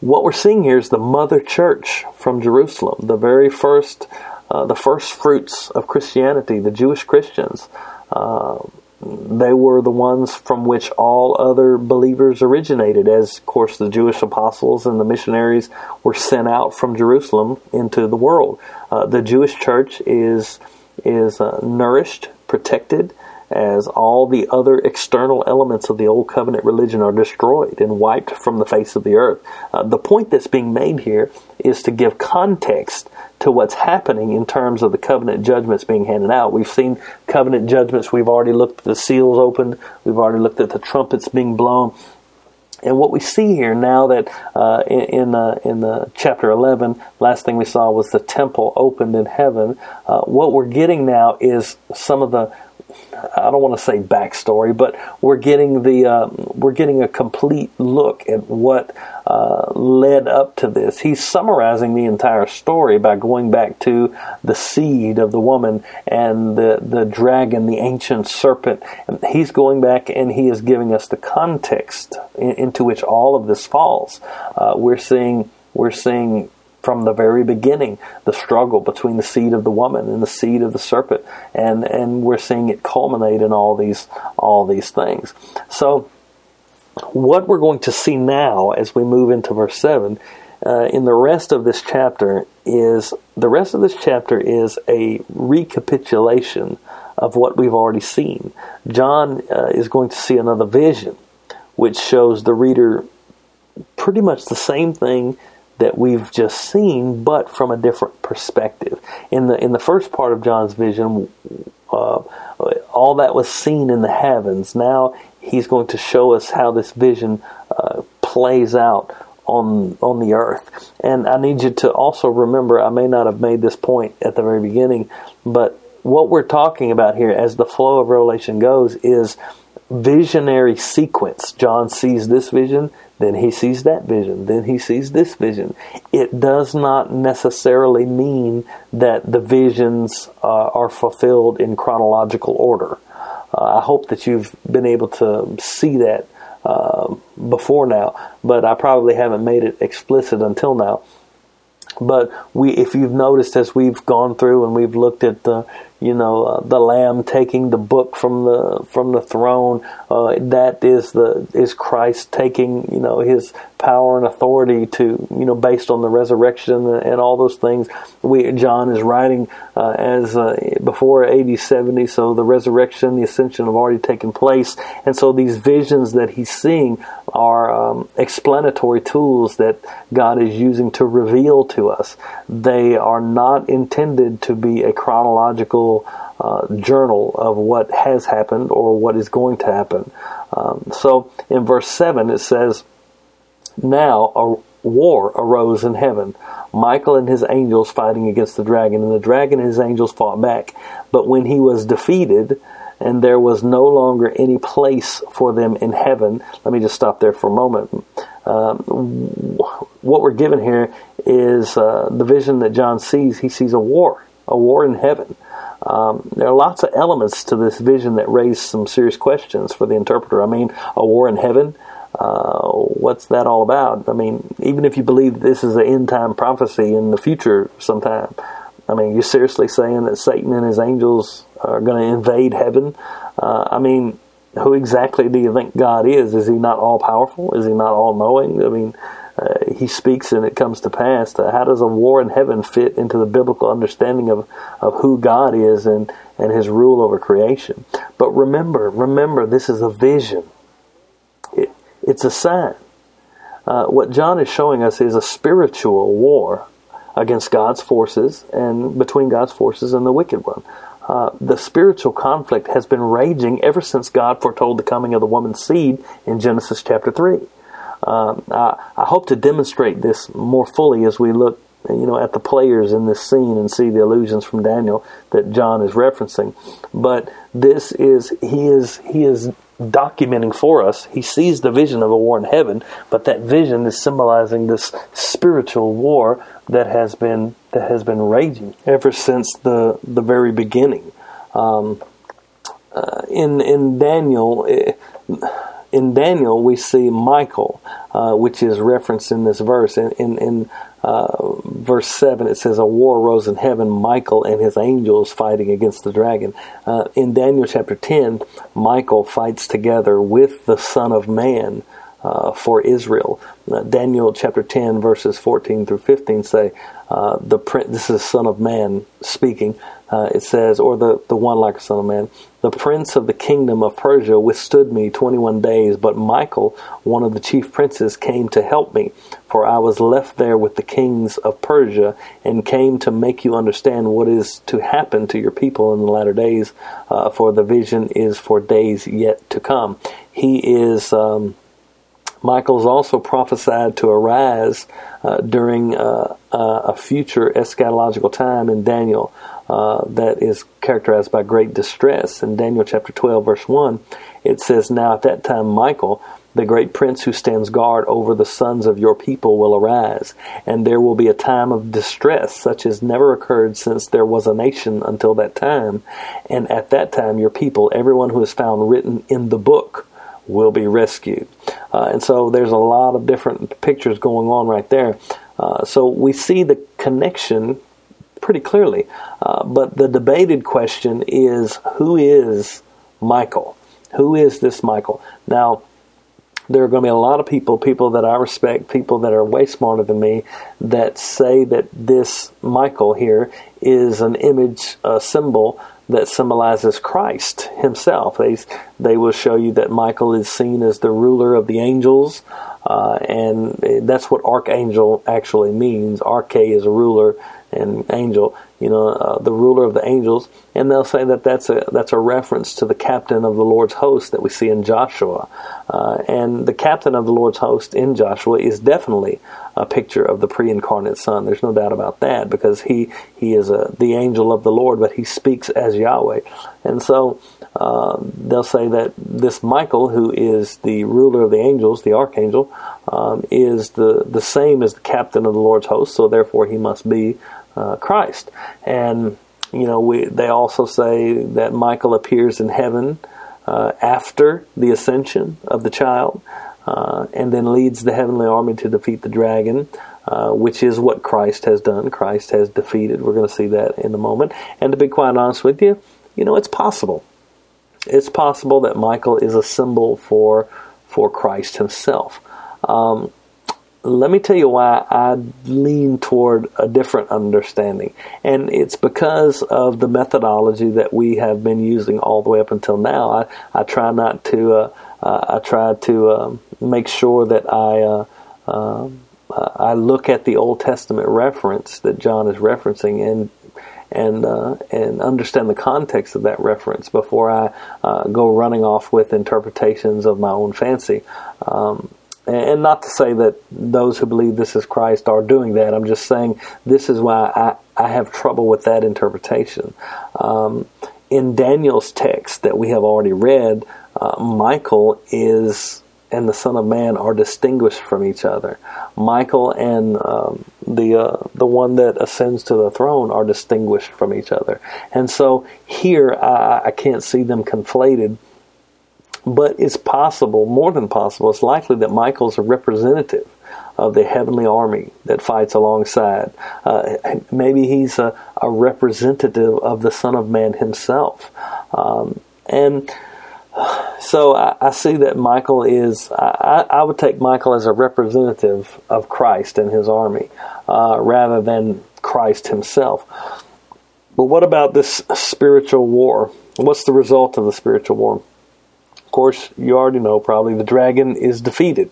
what we're seeing here is the mother church from Jerusalem, the very first uh, the first fruits of Christianity, the Jewish Christians. Uh, they were the ones from which all other believers originated, as, of course, the Jewish apostles and the missionaries were sent out from Jerusalem into the world. Uh, the Jewish church is is uh, nourished, protected, as all the other external elements of the old covenant religion are destroyed and wiped from the face of the earth. Uh, the point that's being made here is to give context to what's happening in terms of the covenant judgments being handed out. We've seen covenant judgments. We've already looked at the seals opened. We've already looked at the trumpets being blown. And what we see here now that uh, in in, uh, in the chapter eleven, last thing we saw was the temple opened in heaven. Uh, what we're getting now is some of the I don't want to say backstory, but we're getting the uh, we're getting a complete look at what uh, led up to this. He's summarizing the entire story by going back to the seed of the woman and the the dragon, the ancient serpent. He's going back and he is giving us the context in, into which all of this falls. Uh, we're seeing we're seeing from the very beginning the struggle between the seed of the woman and the seed of the serpent. And and we're seeing it culminate in all these all these things. So what we're going to see now as we move into verse 7 uh, in the rest of this chapter is the rest of this chapter is a recapitulation of what we've already seen. John uh, is going to see another vision which shows the reader pretty much the same thing that we've just seen, but from a different perspective. In the in the first part of John's vision, uh, all that was seen in the heavens. Now he's going to show us how this vision uh, plays out on on the earth. And I need you to also remember. I may not have made this point at the very beginning, but what we're talking about here, as the flow of Revelation goes, is visionary sequence. John sees this vision, then he sees that vision, then he sees this vision. It does not necessarily mean that the visions uh, are fulfilled in chronological order. Uh, I hope that you've been able to see that uh, before now, but I probably haven't made it explicit until now. But we, if you've noticed, as we've gone through and we've looked at the you know, uh, the Lamb taking the book from the from the throne. Uh, that is the is Christ taking you know his power and authority to you know based on the resurrection and, and all those things. We John is writing uh, as uh, before AD seventy, so the resurrection, the ascension have already taken place, and so these visions that he's seeing are um, explanatory tools that God is using to reveal to us. They are not intended to be a chronological uh, journal of what has happened or what is going to happen. Um, so in verse 7 it says, Now a war arose in heaven. Michael and his angels fighting against the dragon, and the dragon and his angels fought back. But when he was defeated, and there was no longer any place for them in heaven. Let me just stop there for a moment. Um, what we're given here is uh, the vision that John sees. He sees a war, a war in heaven. Um, there are lots of elements to this vision that raise some serious questions for the interpreter. I mean, a war in heaven. Uh, what's that all about? I mean, even if you believe this is an end time prophecy in the future sometime, I mean, you're seriously saying that Satan and his angels are going to invade heaven? Uh, I mean, who exactly do you think God is? Is he not all powerful? Is he not all knowing? I mean, uh, he speaks and it comes to pass. How does a war in heaven fit into the biblical understanding of, of who God is and, and his rule over creation? But remember, remember, this is a vision. It, it's a sign. Uh, what John is showing us is a spiritual war against God's forces and between God's forces and the wicked one. Uh, the spiritual conflict has been raging ever since God foretold the coming of the woman's seed in Genesis chapter 3. Um, I, I, hope to demonstrate this more fully as we look, you know, at the players in this scene and see the allusions from Daniel that John is referencing. But this is he is he is documenting for us. He sees the vision of a war in heaven, but that vision is symbolizing this spiritual war that has been that has been raging ever since the the very beginning. Um, uh, in in Daniel. It, in Daniel, we see Michael, uh, which is referenced in this verse. In, in, in uh, verse 7, it says, A war arose in heaven, Michael and his angels fighting against the dragon. Uh, in Daniel chapter 10, Michael fights together with the Son of Man. Uh, for Israel. Uh, Daniel chapter 10 verses 14 through 15 say, uh, the this is Son of Man speaking. Uh, it says, or the, the one like a Son of Man, the prince of the kingdom of Persia withstood me 21 days, but Michael, one of the chief princes, came to help me, for I was left there with the kings of Persia, and came to make you understand what is to happen to your people in the latter days, uh, for the vision is for days yet to come. He is. Um, Michael is also prophesied to arise uh, during uh, uh, a future eschatological time in Daniel uh, that is characterized by great distress. In Daniel chapter 12, verse 1, it says, Now at that time, Michael, the great prince who stands guard over the sons of your people will arise, and there will be a time of distress such as never occurred since there was a nation until that time. And at that time, your people, everyone who is found written in the book, will be rescued. Uh, and so there's a lot of different pictures going on right there. Uh, so we see the connection pretty clearly. Uh, but the debated question is who is Michael? Who is this Michael? Now, there are going to be a lot of people, people that I respect, people that are way smarter than me, that say that this Michael here is an image, a symbol that symbolizes Christ himself. They, they will show you that Michael is seen as the ruler of the angels, uh, and that's what archangel actually means. Arche is a ruler, and angel, you know, uh, the ruler of the angels, and they'll say that that's a that's a reference to the captain of the Lord's host that we see in Joshua, uh, and the captain of the Lord's host in Joshua is definitely a picture of the pre-incarnate Son. There's no doubt about that because he he is a, the angel of the Lord, but he speaks as Yahweh, and so. Uh, they'll say that this Michael, who is the ruler of the angels, the archangel, um, is the, the same as the captain of the Lord's host, so therefore he must be uh, Christ. And you know, we they also say that Michael appears in heaven uh, after the ascension of the child, uh, and then leads the heavenly army to defeat the dragon. Uh, which is what Christ has done. Christ has defeated. We're going to see that in a moment. And to be quite honest with you, you know, it's possible. It's possible that Michael is a symbol for for Christ Himself. Um, let me tell you why I lean toward a different understanding. And it's because of the methodology that we have been using all the way up until now. I, I try not to, uh, uh, I try to um, make sure that I, uh, um, I look at the Old Testament reference that John is referencing and and uh, and understand the context of that reference before I uh, go running off with interpretations of my own fancy. Um, and not to say that those who believe this is Christ are doing that. I'm just saying this is why I, I have trouble with that interpretation. Um, in Daniel's text that we have already read, uh, Michael is and the Son of Man are distinguished from each other. Michael and um, the uh, the one that ascends to the throne are distinguished from each other, and so here I, I can't see them conflated but it's possible, more than possible, it's likely that Michael's a representative of the heavenly army that fights alongside. Uh, maybe he's a, a, representative of the Son of Man himself. Um, and so I, I, see that Michael is, I, I, would take Michael as a representative of Christ and his army uh, rather than Christ himself. But what about this spiritual war? What's the result of the spiritual war? Course, you already know probably the dragon is defeated.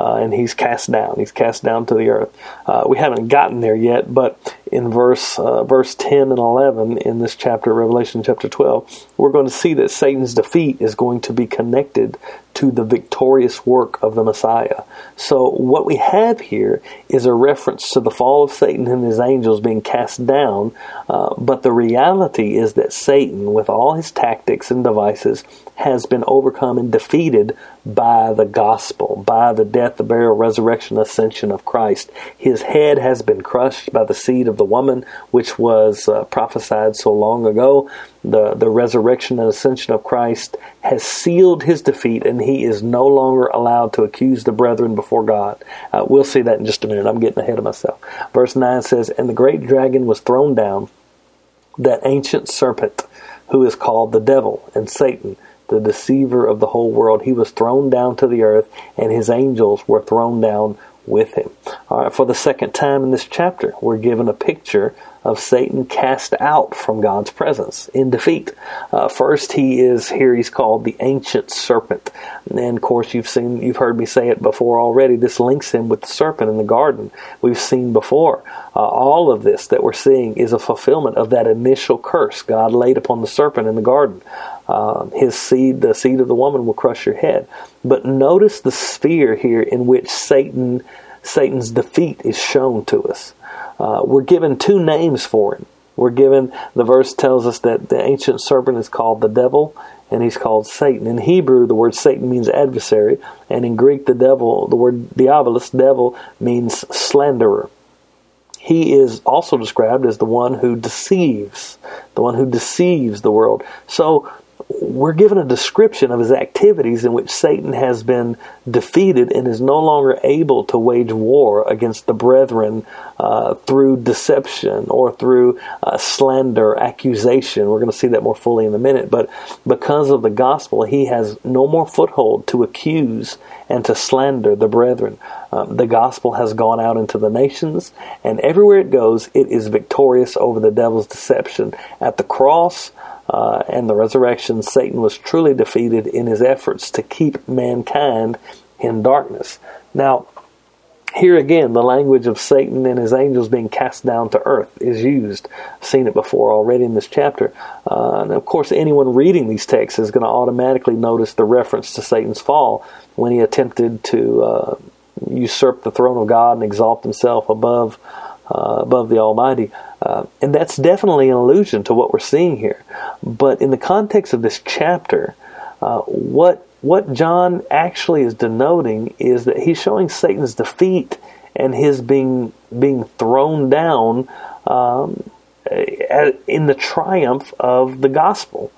Uh, and he's cast down. He's cast down to the earth. Uh, we haven't gotten there yet, but in verse uh, verse ten and eleven in this chapter, Revelation chapter twelve, we're going to see that Satan's defeat is going to be connected to the victorious work of the Messiah. So what we have here is a reference to the fall of Satan and his angels being cast down, uh, but the reality is that Satan, with all his tactics and devices, has been overcome and defeated by the gospel, by the death, the burial, resurrection, ascension of Christ. His head has been crushed by the seed of the woman, which was uh, prophesied so long ago. The, the resurrection and ascension of Christ has sealed his defeat, and he is no longer allowed to accuse the brethren before God. Uh, we'll see that in just a minute. I'm getting ahead of myself. Verse 9 says, And the great dragon was thrown down, that ancient serpent, who is called the devil and Satan the deceiver of the whole world. He was thrown down to the earth, and his angels were thrown down with him. All right, for the second time in this chapter, we're given a picture of Satan cast out from God's presence in defeat. Uh, first, he is here. He's called the ancient serpent, and of course, you've seen, you've heard me say it before already. This links him with the serpent in the garden. We've seen before. Uh, all of this that we're seeing is a fulfillment of that initial curse God laid upon the serpent in the garden. Uh, his seed, the seed of the woman, will crush your head. But notice the sphere here in which Satan, Satan's defeat is shown to us. Uh, we're given two names for him. We're given, the verse tells us that the ancient serpent is called the devil and he's called Satan. In Hebrew, the word Satan means adversary, and in Greek, the devil, the word diabolos, devil, means slanderer. He is also described as the one who deceives, the one who deceives the world. So we're given a description of his activities in which Satan has been defeated and is no longer able to wage war against the brethren uh, through deception or through uh, slander, accusation. We're going to see that more fully in a minute. But because of the gospel, he has no more foothold to accuse and to slander the brethren. Um, the gospel has gone out into the nations, and everywhere it goes, it is victorious over the devil's deception. At the cross, uh, and the resurrection, Satan was truly defeated in his efforts to keep mankind in darkness. Now, here again, the language of Satan and his angels being cast down to earth is used. Seen it before already in this chapter. Uh, and of course, anyone reading these texts is going to automatically notice the reference to Satan's fall when he attempted to uh, usurp the throne of God and exalt himself above uh, above the Almighty. Uh, and that's definitely an allusion to what we're seeing here. But in the context of this chapter, uh, what what John actually is denoting is that he's showing Satan's defeat and his being being thrown down um, in the triumph of the gospel.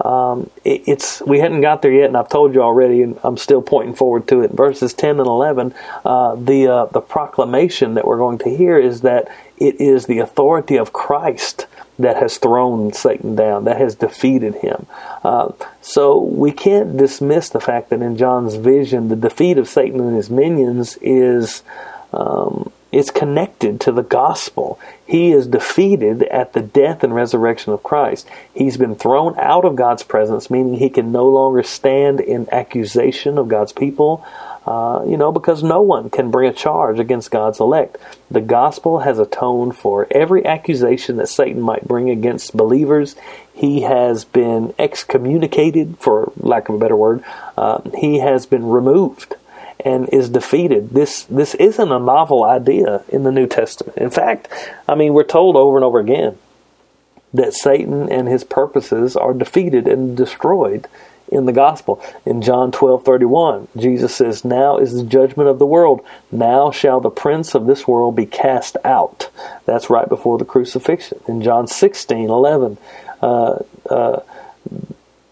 Um, it, it's we hadn't got there yet, and I've told you already, and I'm still pointing forward to it. Verses 10 and 11, uh, the uh, the proclamation that we're going to hear is that it is the authority of Christ that has thrown Satan down, that has defeated him. Uh, so we can't dismiss the fact that in John's vision, the defeat of Satan and his minions is um, is connected to the gospel. He is defeated at the death and resurrection of Christ. He's been thrown out of God's presence, meaning he can no longer stand in accusation of God's people. Uh, you know, because no one can bring a charge against God's elect. The gospel has atoned for every accusation that Satan might bring against believers. He has been excommunicated, for lack of a better word. Uh, he has been removed and is defeated. This this isn't a novel idea in the New Testament. In fact, I mean we're told over and over again that Satan and his purposes are defeated and destroyed in the gospel. In John 12:31, Jesus says, "Now is the judgment of the world. Now shall the prince of this world be cast out." That's right before the crucifixion. In John 16:11, uh, uh,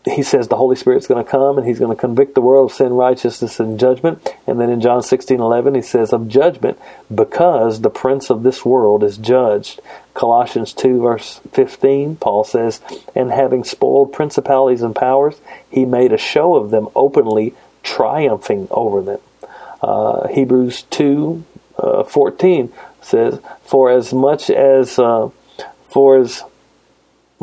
he says the Holy Spirit's going to come and he's going to convict the world of sin, righteousness, and judgment. And then in John 16 11, he says of judgment because the prince of this world is judged. Colossians 2, verse 15, Paul says, And having spoiled principalities and powers, he made a show of them openly, triumphing over them. Uh, Hebrews 2, uh, 14 says, For as much as, uh, for as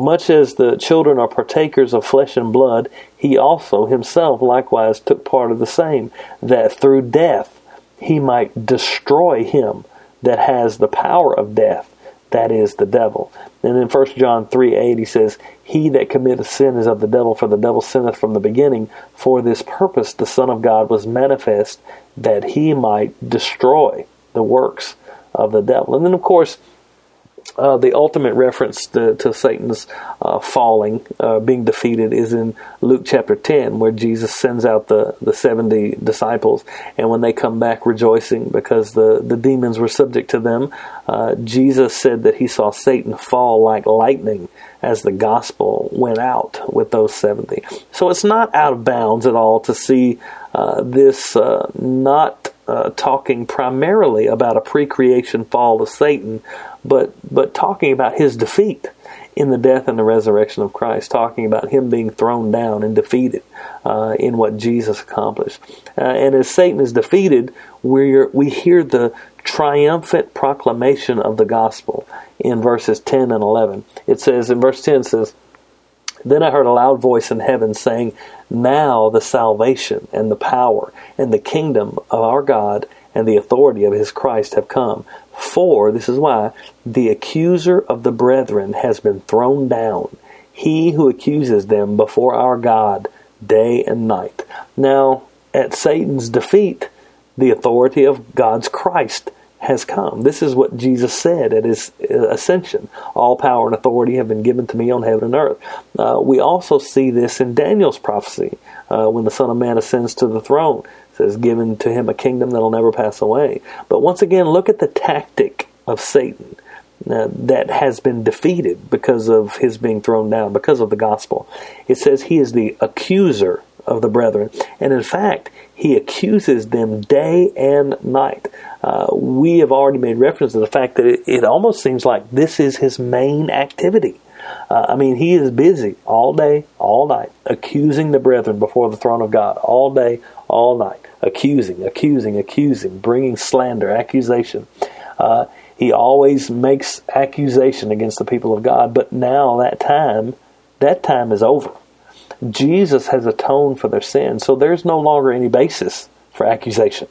much as the children are partakers of flesh and blood, he also himself likewise took part of the same, that through death he might destroy him that has the power of death, that is the devil. And in 1 John 3 8, he says, He that committeth sin is of the devil, for the devil sinneth from the beginning. For this purpose the Son of God was manifest, that he might destroy the works of the devil. And then, of course, uh, the ultimate reference to, to Satan's uh, falling, uh, being defeated, is in Luke chapter 10, where Jesus sends out the, the 70 disciples. And when they come back rejoicing because the, the demons were subject to them, uh, Jesus said that he saw Satan fall like lightning as the gospel went out with those 70. So it's not out of bounds at all to see uh, this uh, not uh, talking primarily about a pre-creation fall of Satan, but but talking about his defeat in the death and the resurrection of Christ, talking about him being thrown down and defeated uh, in what Jesus accomplished. Uh, and as Satan is defeated, we we hear the triumphant proclamation of the gospel in verses 10 and 11. It says in verse 10 says, then I heard a loud voice in heaven saying, Now the salvation and the power and the kingdom of our God and the authority of his Christ have come. For, this is why, the accuser of the brethren has been thrown down, he who accuses them before our God day and night. Now, at Satan's defeat, the authority of God's Christ has come. This is what Jesus said at his ascension. All power and authority have been given to me on heaven and earth. Uh, we also see this in Daniel's prophecy uh, when the Son of Man ascends to the throne. It says, given to him a kingdom that'll never pass away. But once again, look at the tactic of Satan. Uh, that has been defeated because of his being thrown down, because of the gospel. It says he is the accuser of the brethren. And in fact, he accuses them day and night. Uh, we have already made reference to the fact that it, it almost seems like this is his main activity. Uh, I mean, he is busy all day, all night, accusing the brethren before the throne of God, all day, all night, accusing, accusing, accusing, bringing slander, accusation. Uh, he always makes accusation against the people of God, but now that time, that time is over. Jesus has atoned for their sins, so there's no longer any basis for accusation.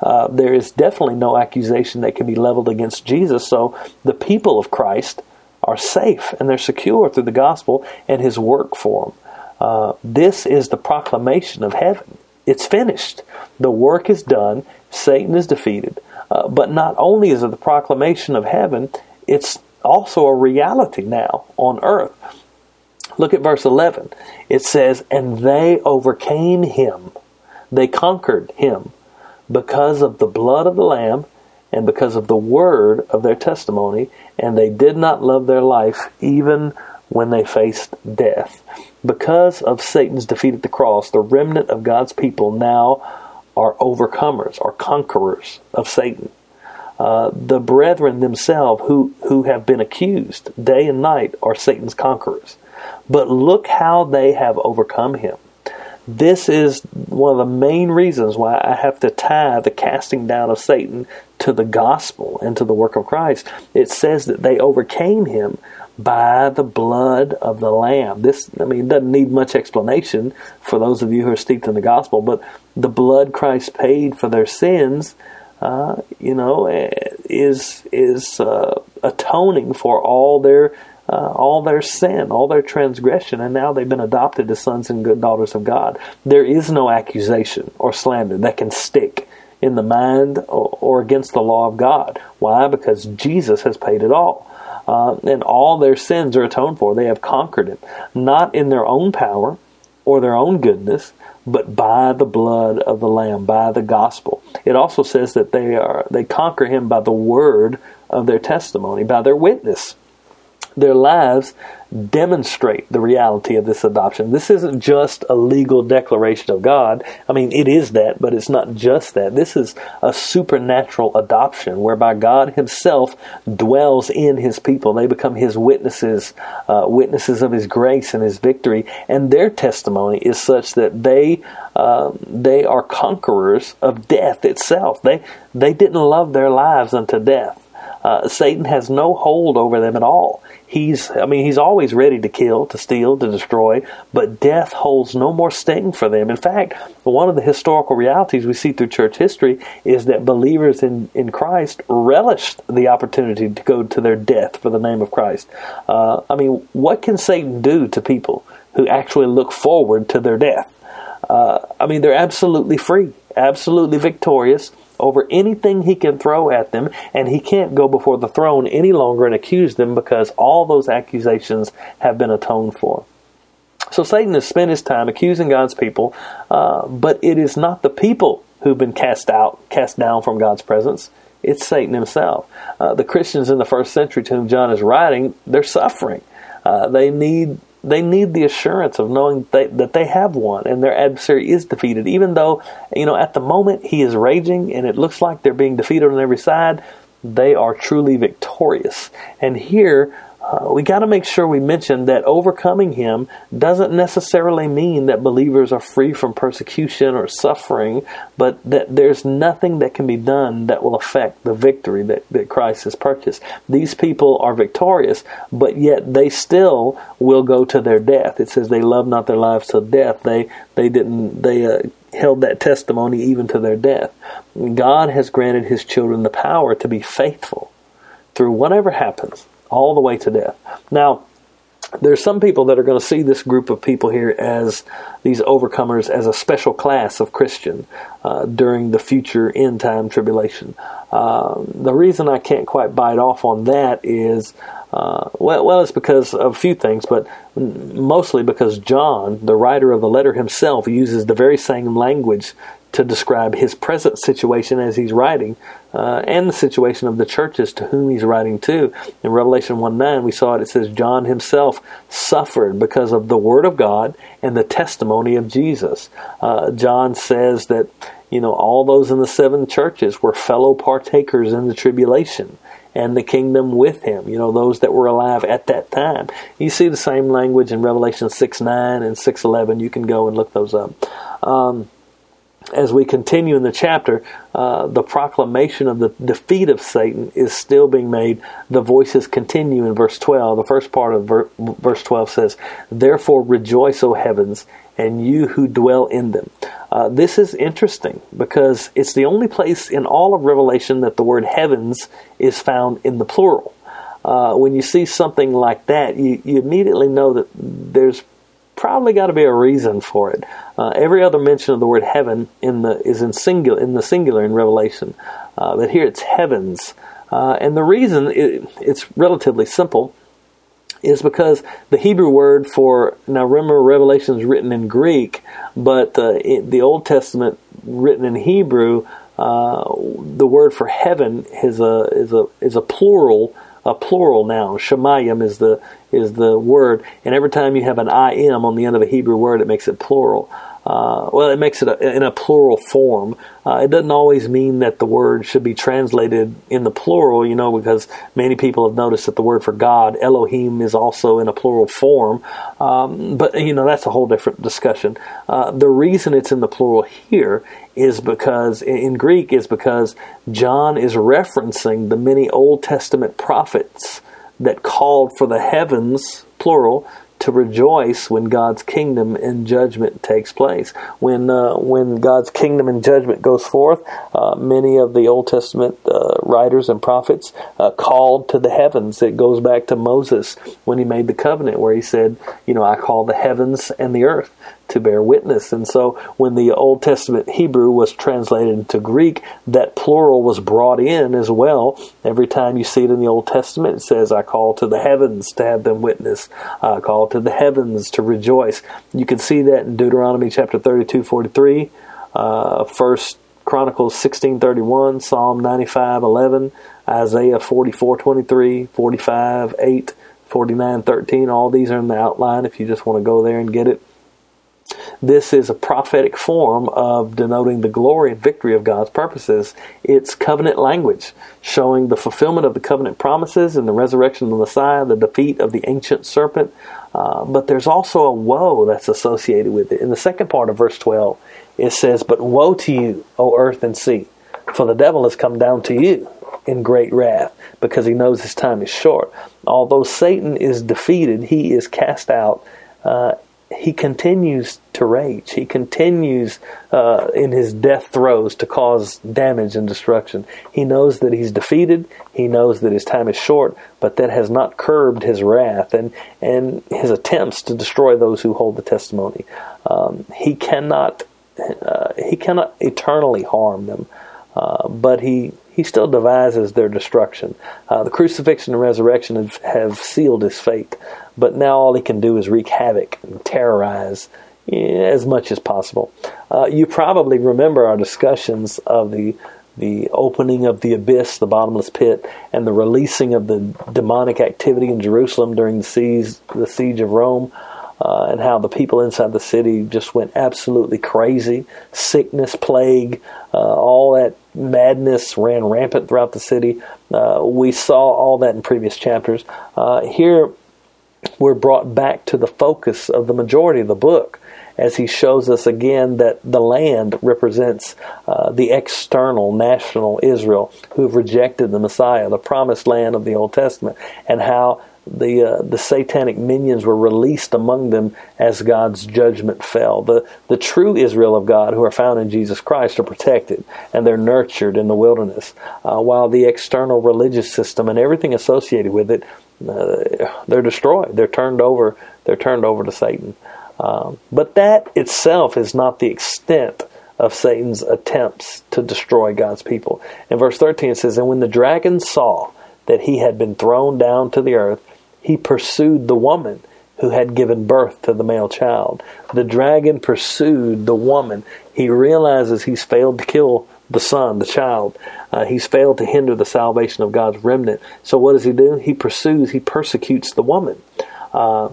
Uh, there is definitely no accusation that can be leveled against Jesus. So the people of Christ are safe and they're secure through the gospel and his work for them. Uh, this is the proclamation of heaven. It's finished. The work is done. Satan is defeated. Uh, but not only is it the proclamation of heaven, it's also a reality now on earth. Look at verse 11. It says, And they overcame him. They conquered him because of the blood of the Lamb and because of the word of their testimony, and they did not love their life even when they faced death. Because of Satan's defeat at the cross, the remnant of God's people now are overcomers are conquerors of Satan. Uh, the brethren themselves who, who have been accused day and night are Satan's conquerors. But look how they have overcome him. This is one of the main reasons why I have to tie the casting down of Satan to the gospel and to the work of Christ. It says that they overcame him by the blood of the Lamb. This, I mean, doesn't need much explanation for those of you who are steeped in the gospel, but the blood Christ paid for their sins, uh, you know, is is uh, atoning for all their uh, all their sin, all their transgression, and now they've been adopted as sons and good daughters of God. There is no accusation or slander that can stick in the mind or, or against the law of God. Why? Because Jesus has paid it all. Uh, and all their sins are atoned for. They have conquered it, not in their own power or their own goodness, but by the blood of the Lamb, by the gospel. It also says that they are they conquer him by the word of their testimony, by their witness their lives demonstrate the reality of this adoption. This isn't just a legal declaration of God. I mean, it is that, but it's not just that. This is a supernatural adoption whereby God Himself dwells in His people. They become His witnesses, uh, witnesses of His grace and His victory, and their testimony is such that they uh, they are conquerors of death itself. They they didn't love their lives unto death. Uh, Satan has no hold over them at all. He's, I mean, he's always ready to kill, to steal, to destroy, but death holds no more sting for them. In fact, one of the historical realities we see through church history is that believers in, in Christ relished the opportunity to go to their death for the name of Christ. Uh, I mean, what can Satan do to people who actually look forward to their death? Uh, I mean, they're absolutely free, absolutely victorious over anything he can throw at them, and he can't go before the throne any longer and accuse them because all those accusations have been atoned for. So Satan has spent his time accusing God's people, uh, but it is not the people who've been cast out, cast down from God's presence. It's Satan himself. Uh, the Christians in the first century to whom John is writing, they're suffering. Uh, they need they need the assurance of knowing that they have won and their adversary is defeated. Even though, you know, at the moment he is raging and it looks like they're being defeated on every side, they are truly victorious. And here, uh, we got to make sure we mention that overcoming him doesn't necessarily mean that believers are free from persecution or suffering, but that there's nothing that can be done that will affect the victory that, that Christ has purchased. These people are victorious, but yet they still will go to their death. It says they love not their lives till death. They they didn't they uh, held that testimony even to their death. God has granted His children the power to be faithful through whatever happens all the way to death. Now, there's some people that are going to see this group of people here as these overcomers as a special class of Christian uh, during the future end time tribulation. Uh, the reason I can't quite bite off on that is, uh, well, well, it's because of a few things, but mostly because John, the writer of the letter himself, uses the very same language to describe his present situation as he's writing uh, and the situation of the churches to whom he's writing to. In Revelation 1 9, we saw it. It says, John himself suffered because of the Word of God and the testimony of Jesus. Uh, John says that, you know, all those in the seven churches were fellow partakers in the tribulation and the kingdom with him, you know, those that were alive at that time. You see the same language in Revelation 6 9 and 6 11. You can go and look those up. Um, as we continue in the chapter, uh, the proclamation of the defeat of Satan is still being made. The voices continue in verse 12. The first part of ver- verse 12 says, Therefore rejoice, O heavens, and you who dwell in them. Uh, this is interesting because it's the only place in all of Revelation that the word heavens is found in the plural. Uh, when you see something like that, you, you immediately know that there's probably got to be a reason for it. Uh, every other mention of the word heaven in the is in singular in the singular in Revelation, uh, but here it's heavens, uh, and the reason it, it's relatively simple is because the Hebrew word for now remember Revelation is written in Greek, but uh, the Old Testament written in Hebrew, uh, the word for heaven is a is a is a plural a plural noun. Shemayim is the is the word, and every time you have an im on the end of a Hebrew word, it makes it plural. Uh, well, it makes it a, in a plural form. Uh, it doesn't always mean that the word should be translated in the plural, you know, because many people have noticed that the word for God, Elohim, is also in a plural form. Um, but, you know, that's a whole different discussion. Uh, the reason it's in the plural here is because, in Greek, is because John is referencing the many Old Testament prophets that called for the heavens, plural, to rejoice when God's kingdom and judgment takes place. When uh, when God's kingdom and judgment goes forth, uh, many of the Old Testament uh, writers and prophets uh, called to the heavens. It goes back to Moses when he made the covenant, where he said, "You know, I call the heavens and the earth to bear witness. And so when the Old Testament Hebrew was translated into Greek, that plural was brought in as well. Every time you see it in the Old Testament, it says, I call to the heavens to have them witness. I call to the heavens to rejoice. You can see that in Deuteronomy chapter 32, 43, uh, First Chronicles 16:31, Psalm 95:11, Isaiah 44:23, 45, 8, 49, 13. All these are in the outline if you just want to go there and get it. This is a prophetic form of denoting the glory and victory of God's purposes. It's covenant language, showing the fulfillment of the covenant promises and the resurrection of the Messiah, the defeat of the ancient serpent. Uh, but there's also a woe that's associated with it. In the second part of verse 12, it says, But woe to you, O earth and sea, for the devil has come down to you in great wrath, because he knows his time is short. Although Satan is defeated, he is cast out uh, he continues to rage. He continues uh, in his death throes to cause damage and destruction. He knows that he's defeated. He knows that his time is short, but that has not curbed his wrath and, and his attempts to destroy those who hold the testimony. Um, he cannot uh, he cannot eternally harm them, uh, but he he still devises their destruction. Uh, the crucifixion and resurrection have, have sealed his fate. But now all he can do is wreak havoc and terrorize as much as possible. Uh, you probably remember our discussions of the the opening of the abyss, the bottomless pit, and the releasing of the demonic activity in Jerusalem during the siege, the siege of Rome, uh, and how the people inside the city just went absolutely crazy. Sickness, plague, uh, all that madness ran rampant throughout the city. Uh, we saw all that in previous chapters. Uh, here, we're brought back to the focus of the majority of the book as he shows us again that the land represents uh, the external national Israel who have rejected the Messiah, the promised land of the Old Testament, and how the uh, the satanic minions were released among them as God's judgment fell. The the true Israel of God, who are found in Jesus Christ, are protected and they're nurtured in the wilderness, uh, while the external religious system and everything associated with it, uh, they're destroyed. They're turned over. They're turned over to Satan. Um, but that itself is not the extent of Satan's attempts to destroy God's people. In verse 13 it says, And when the dragon saw that he had been thrown down to the earth, he pursued the woman who had given birth to the male child. The dragon pursued the woman. He realizes he's failed to kill the son, the child. Uh, he's failed to hinder the salvation of God's remnant. So what does he do? He pursues, he persecutes the woman. Uh,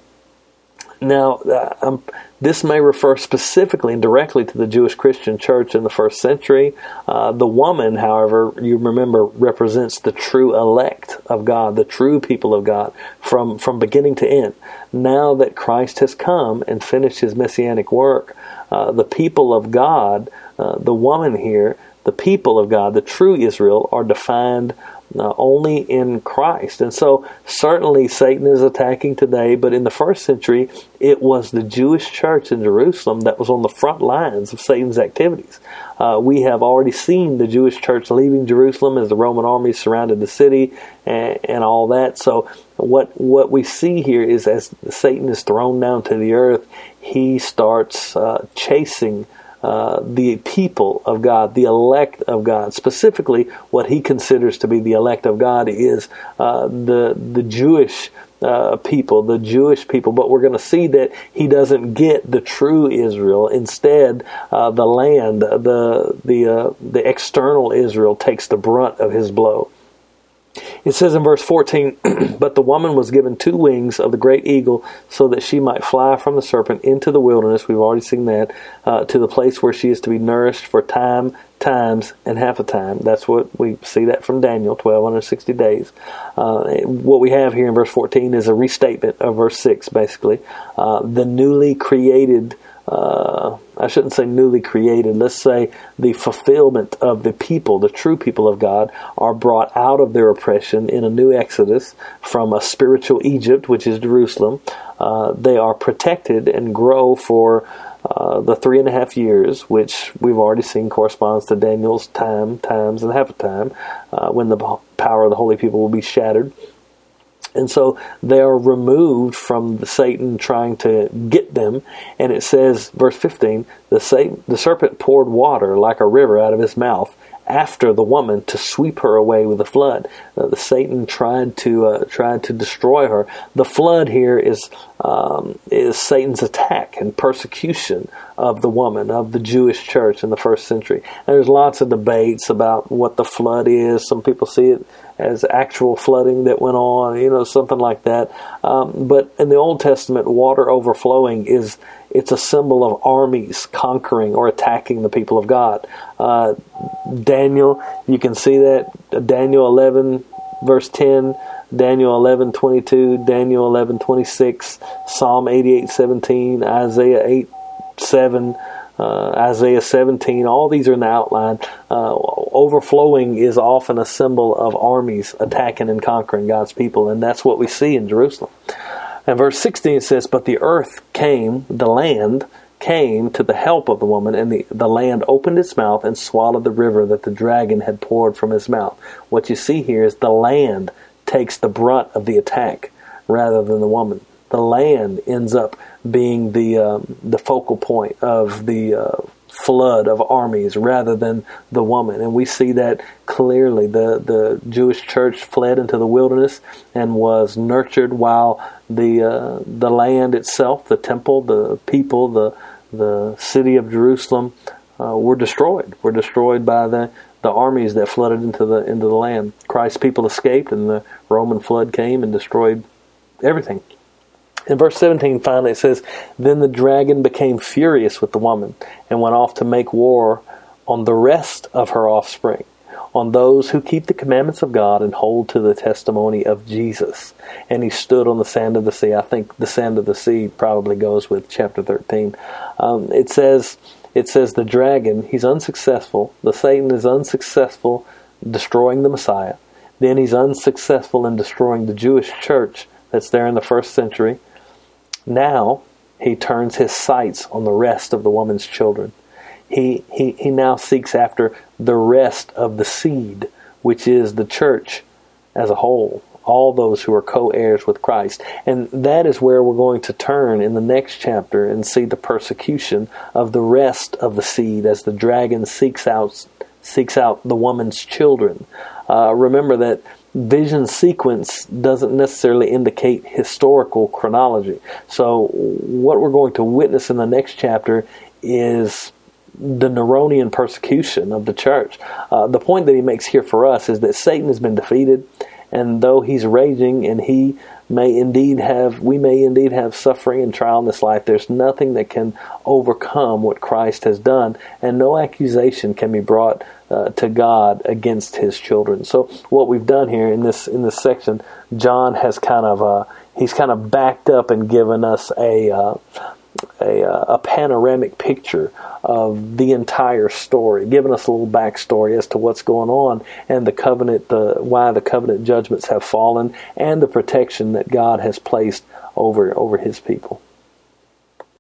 now, uh, um, this may refer specifically and directly to the Jewish Christian church in the first century. Uh, the woman, however, you remember, represents the true elect of God, the true people of God, from, from beginning to end. Now that Christ has come and finished his messianic work, uh, the people of God, uh, the woman here, the people of God, the true Israel, are defined uh, only in Christ. And so, certainly, Satan is attacking today, but in the first century, it was the Jewish church in Jerusalem that was on the front lines of Satan's activities. Uh, we have already seen the Jewish church leaving Jerusalem as the Roman army surrounded the city and, and all that. So, what what we see here is as Satan is thrown down to the earth, he starts uh, chasing uh, the people of God, the elect of God. Specifically, what he considers to be the elect of God is uh, the the Jewish. Uh, people, the Jewish people, but we're going to see that he doesn't get the true Israel. Instead, uh, the land, the the uh, the external Israel takes the brunt of his blow. It says in verse 14, <clears throat> But the woman was given two wings of the great eagle so that she might fly from the serpent into the wilderness. We've already seen that, uh, to the place where she is to be nourished for time, times, and half a time. That's what we see that from Daniel, 1260 days. Uh, what we have here in verse 14 is a restatement of verse 6, basically. Uh, the newly created uh, I shouldn't say newly created, let's say the fulfillment of the people, the true people of God, are brought out of their oppression in a new exodus from a spiritual Egypt, which is Jerusalem. Uh, they are protected and grow for uh, the three and a half years, which we've already seen corresponds to Daniel's time, times, and half a time, uh, when the power of the holy people will be shattered. And so they are removed from the Satan trying to get them. And it says, verse 15, the, Satan, the serpent poured water like a river out of his mouth after the woman to sweep her away with the flood. Uh, the Satan tried to uh, tried to destroy her. The flood here is um, is Satan's attack and persecution of the woman of the Jewish church in the first century. And there's lots of debates about what the flood is. Some people see it as actual flooding that went on, you know, something like that. Um, but in the Old Testament, water overflowing is it's a symbol of armies conquering or attacking the people of God. Uh, Daniel, you can see that Daniel 11 verse 10, Daniel 11 22, Daniel 11 26, Psalm 88 17, Isaiah 8 7 uh, Isaiah 17, all these are in the outline. Uh, overflowing is often a symbol of armies attacking and conquering God's people, and that's what we see in Jerusalem. And verse 16 says, But the earth came, the land came to the help of the woman, and the, the land opened its mouth and swallowed the river that the dragon had poured from his mouth. What you see here is the land takes the brunt of the attack rather than the woman. The land ends up being the um, the focal point of the uh, flood of armies rather than the woman. And we see that clearly. The, the Jewish church fled into the wilderness and was nurtured while the, uh, the land itself, the temple, the people, the, the city of Jerusalem uh, were destroyed. Were destroyed by the, the armies that flooded into the into the land. Christ's people escaped, and the Roman flood came and destroyed everything. In verse 17, finally, it says, Then the dragon became furious with the woman and went off to make war on the rest of her offspring, on those who keep the commandments of God and hold to the testimony of Jesus. And he stood on the sand of the sea. I think the sand of the sea probably goes with chapter 13. Um, it says, it says the dragon, he's unsuccessful. The Satan is unsuccessful destroying the Messiah. Then he's unsuccessful in destroying the Jewish church that's there in the first century. Now he turns his sights on the rest of the woman's children. He, he, he now seeks after the rest of the seed, which is the church as a whole, all those who are co heirs with Christ. And that is where we're going to turn in the next chapter and see the persecution of the rest of the seed as the dragon seeks out, seeks out the woman's children. Uh, remember that vision sequence doesn't necessarily indicate historical chronology. So, what we're going to witness in the next chapter is the Neronian persecution of the church. Uh, the point that he makes here for us is that Satan has been defeated, and though he's raging and he may indeed have, we may indeed have suffering and trial in this life, there's nothing that can overcome what Christ has done, and no accusation can be brought uh, to God against His children. So what we've done here in this in this section, John has kind of uh, he's kind of backed up and given us a uh, a, uh, a, panoramic picture of the entire story, giving us a little backstory as to what's going on and the covenant, the why the covenant judgments have fallen, and the protection that God has placed over over His people.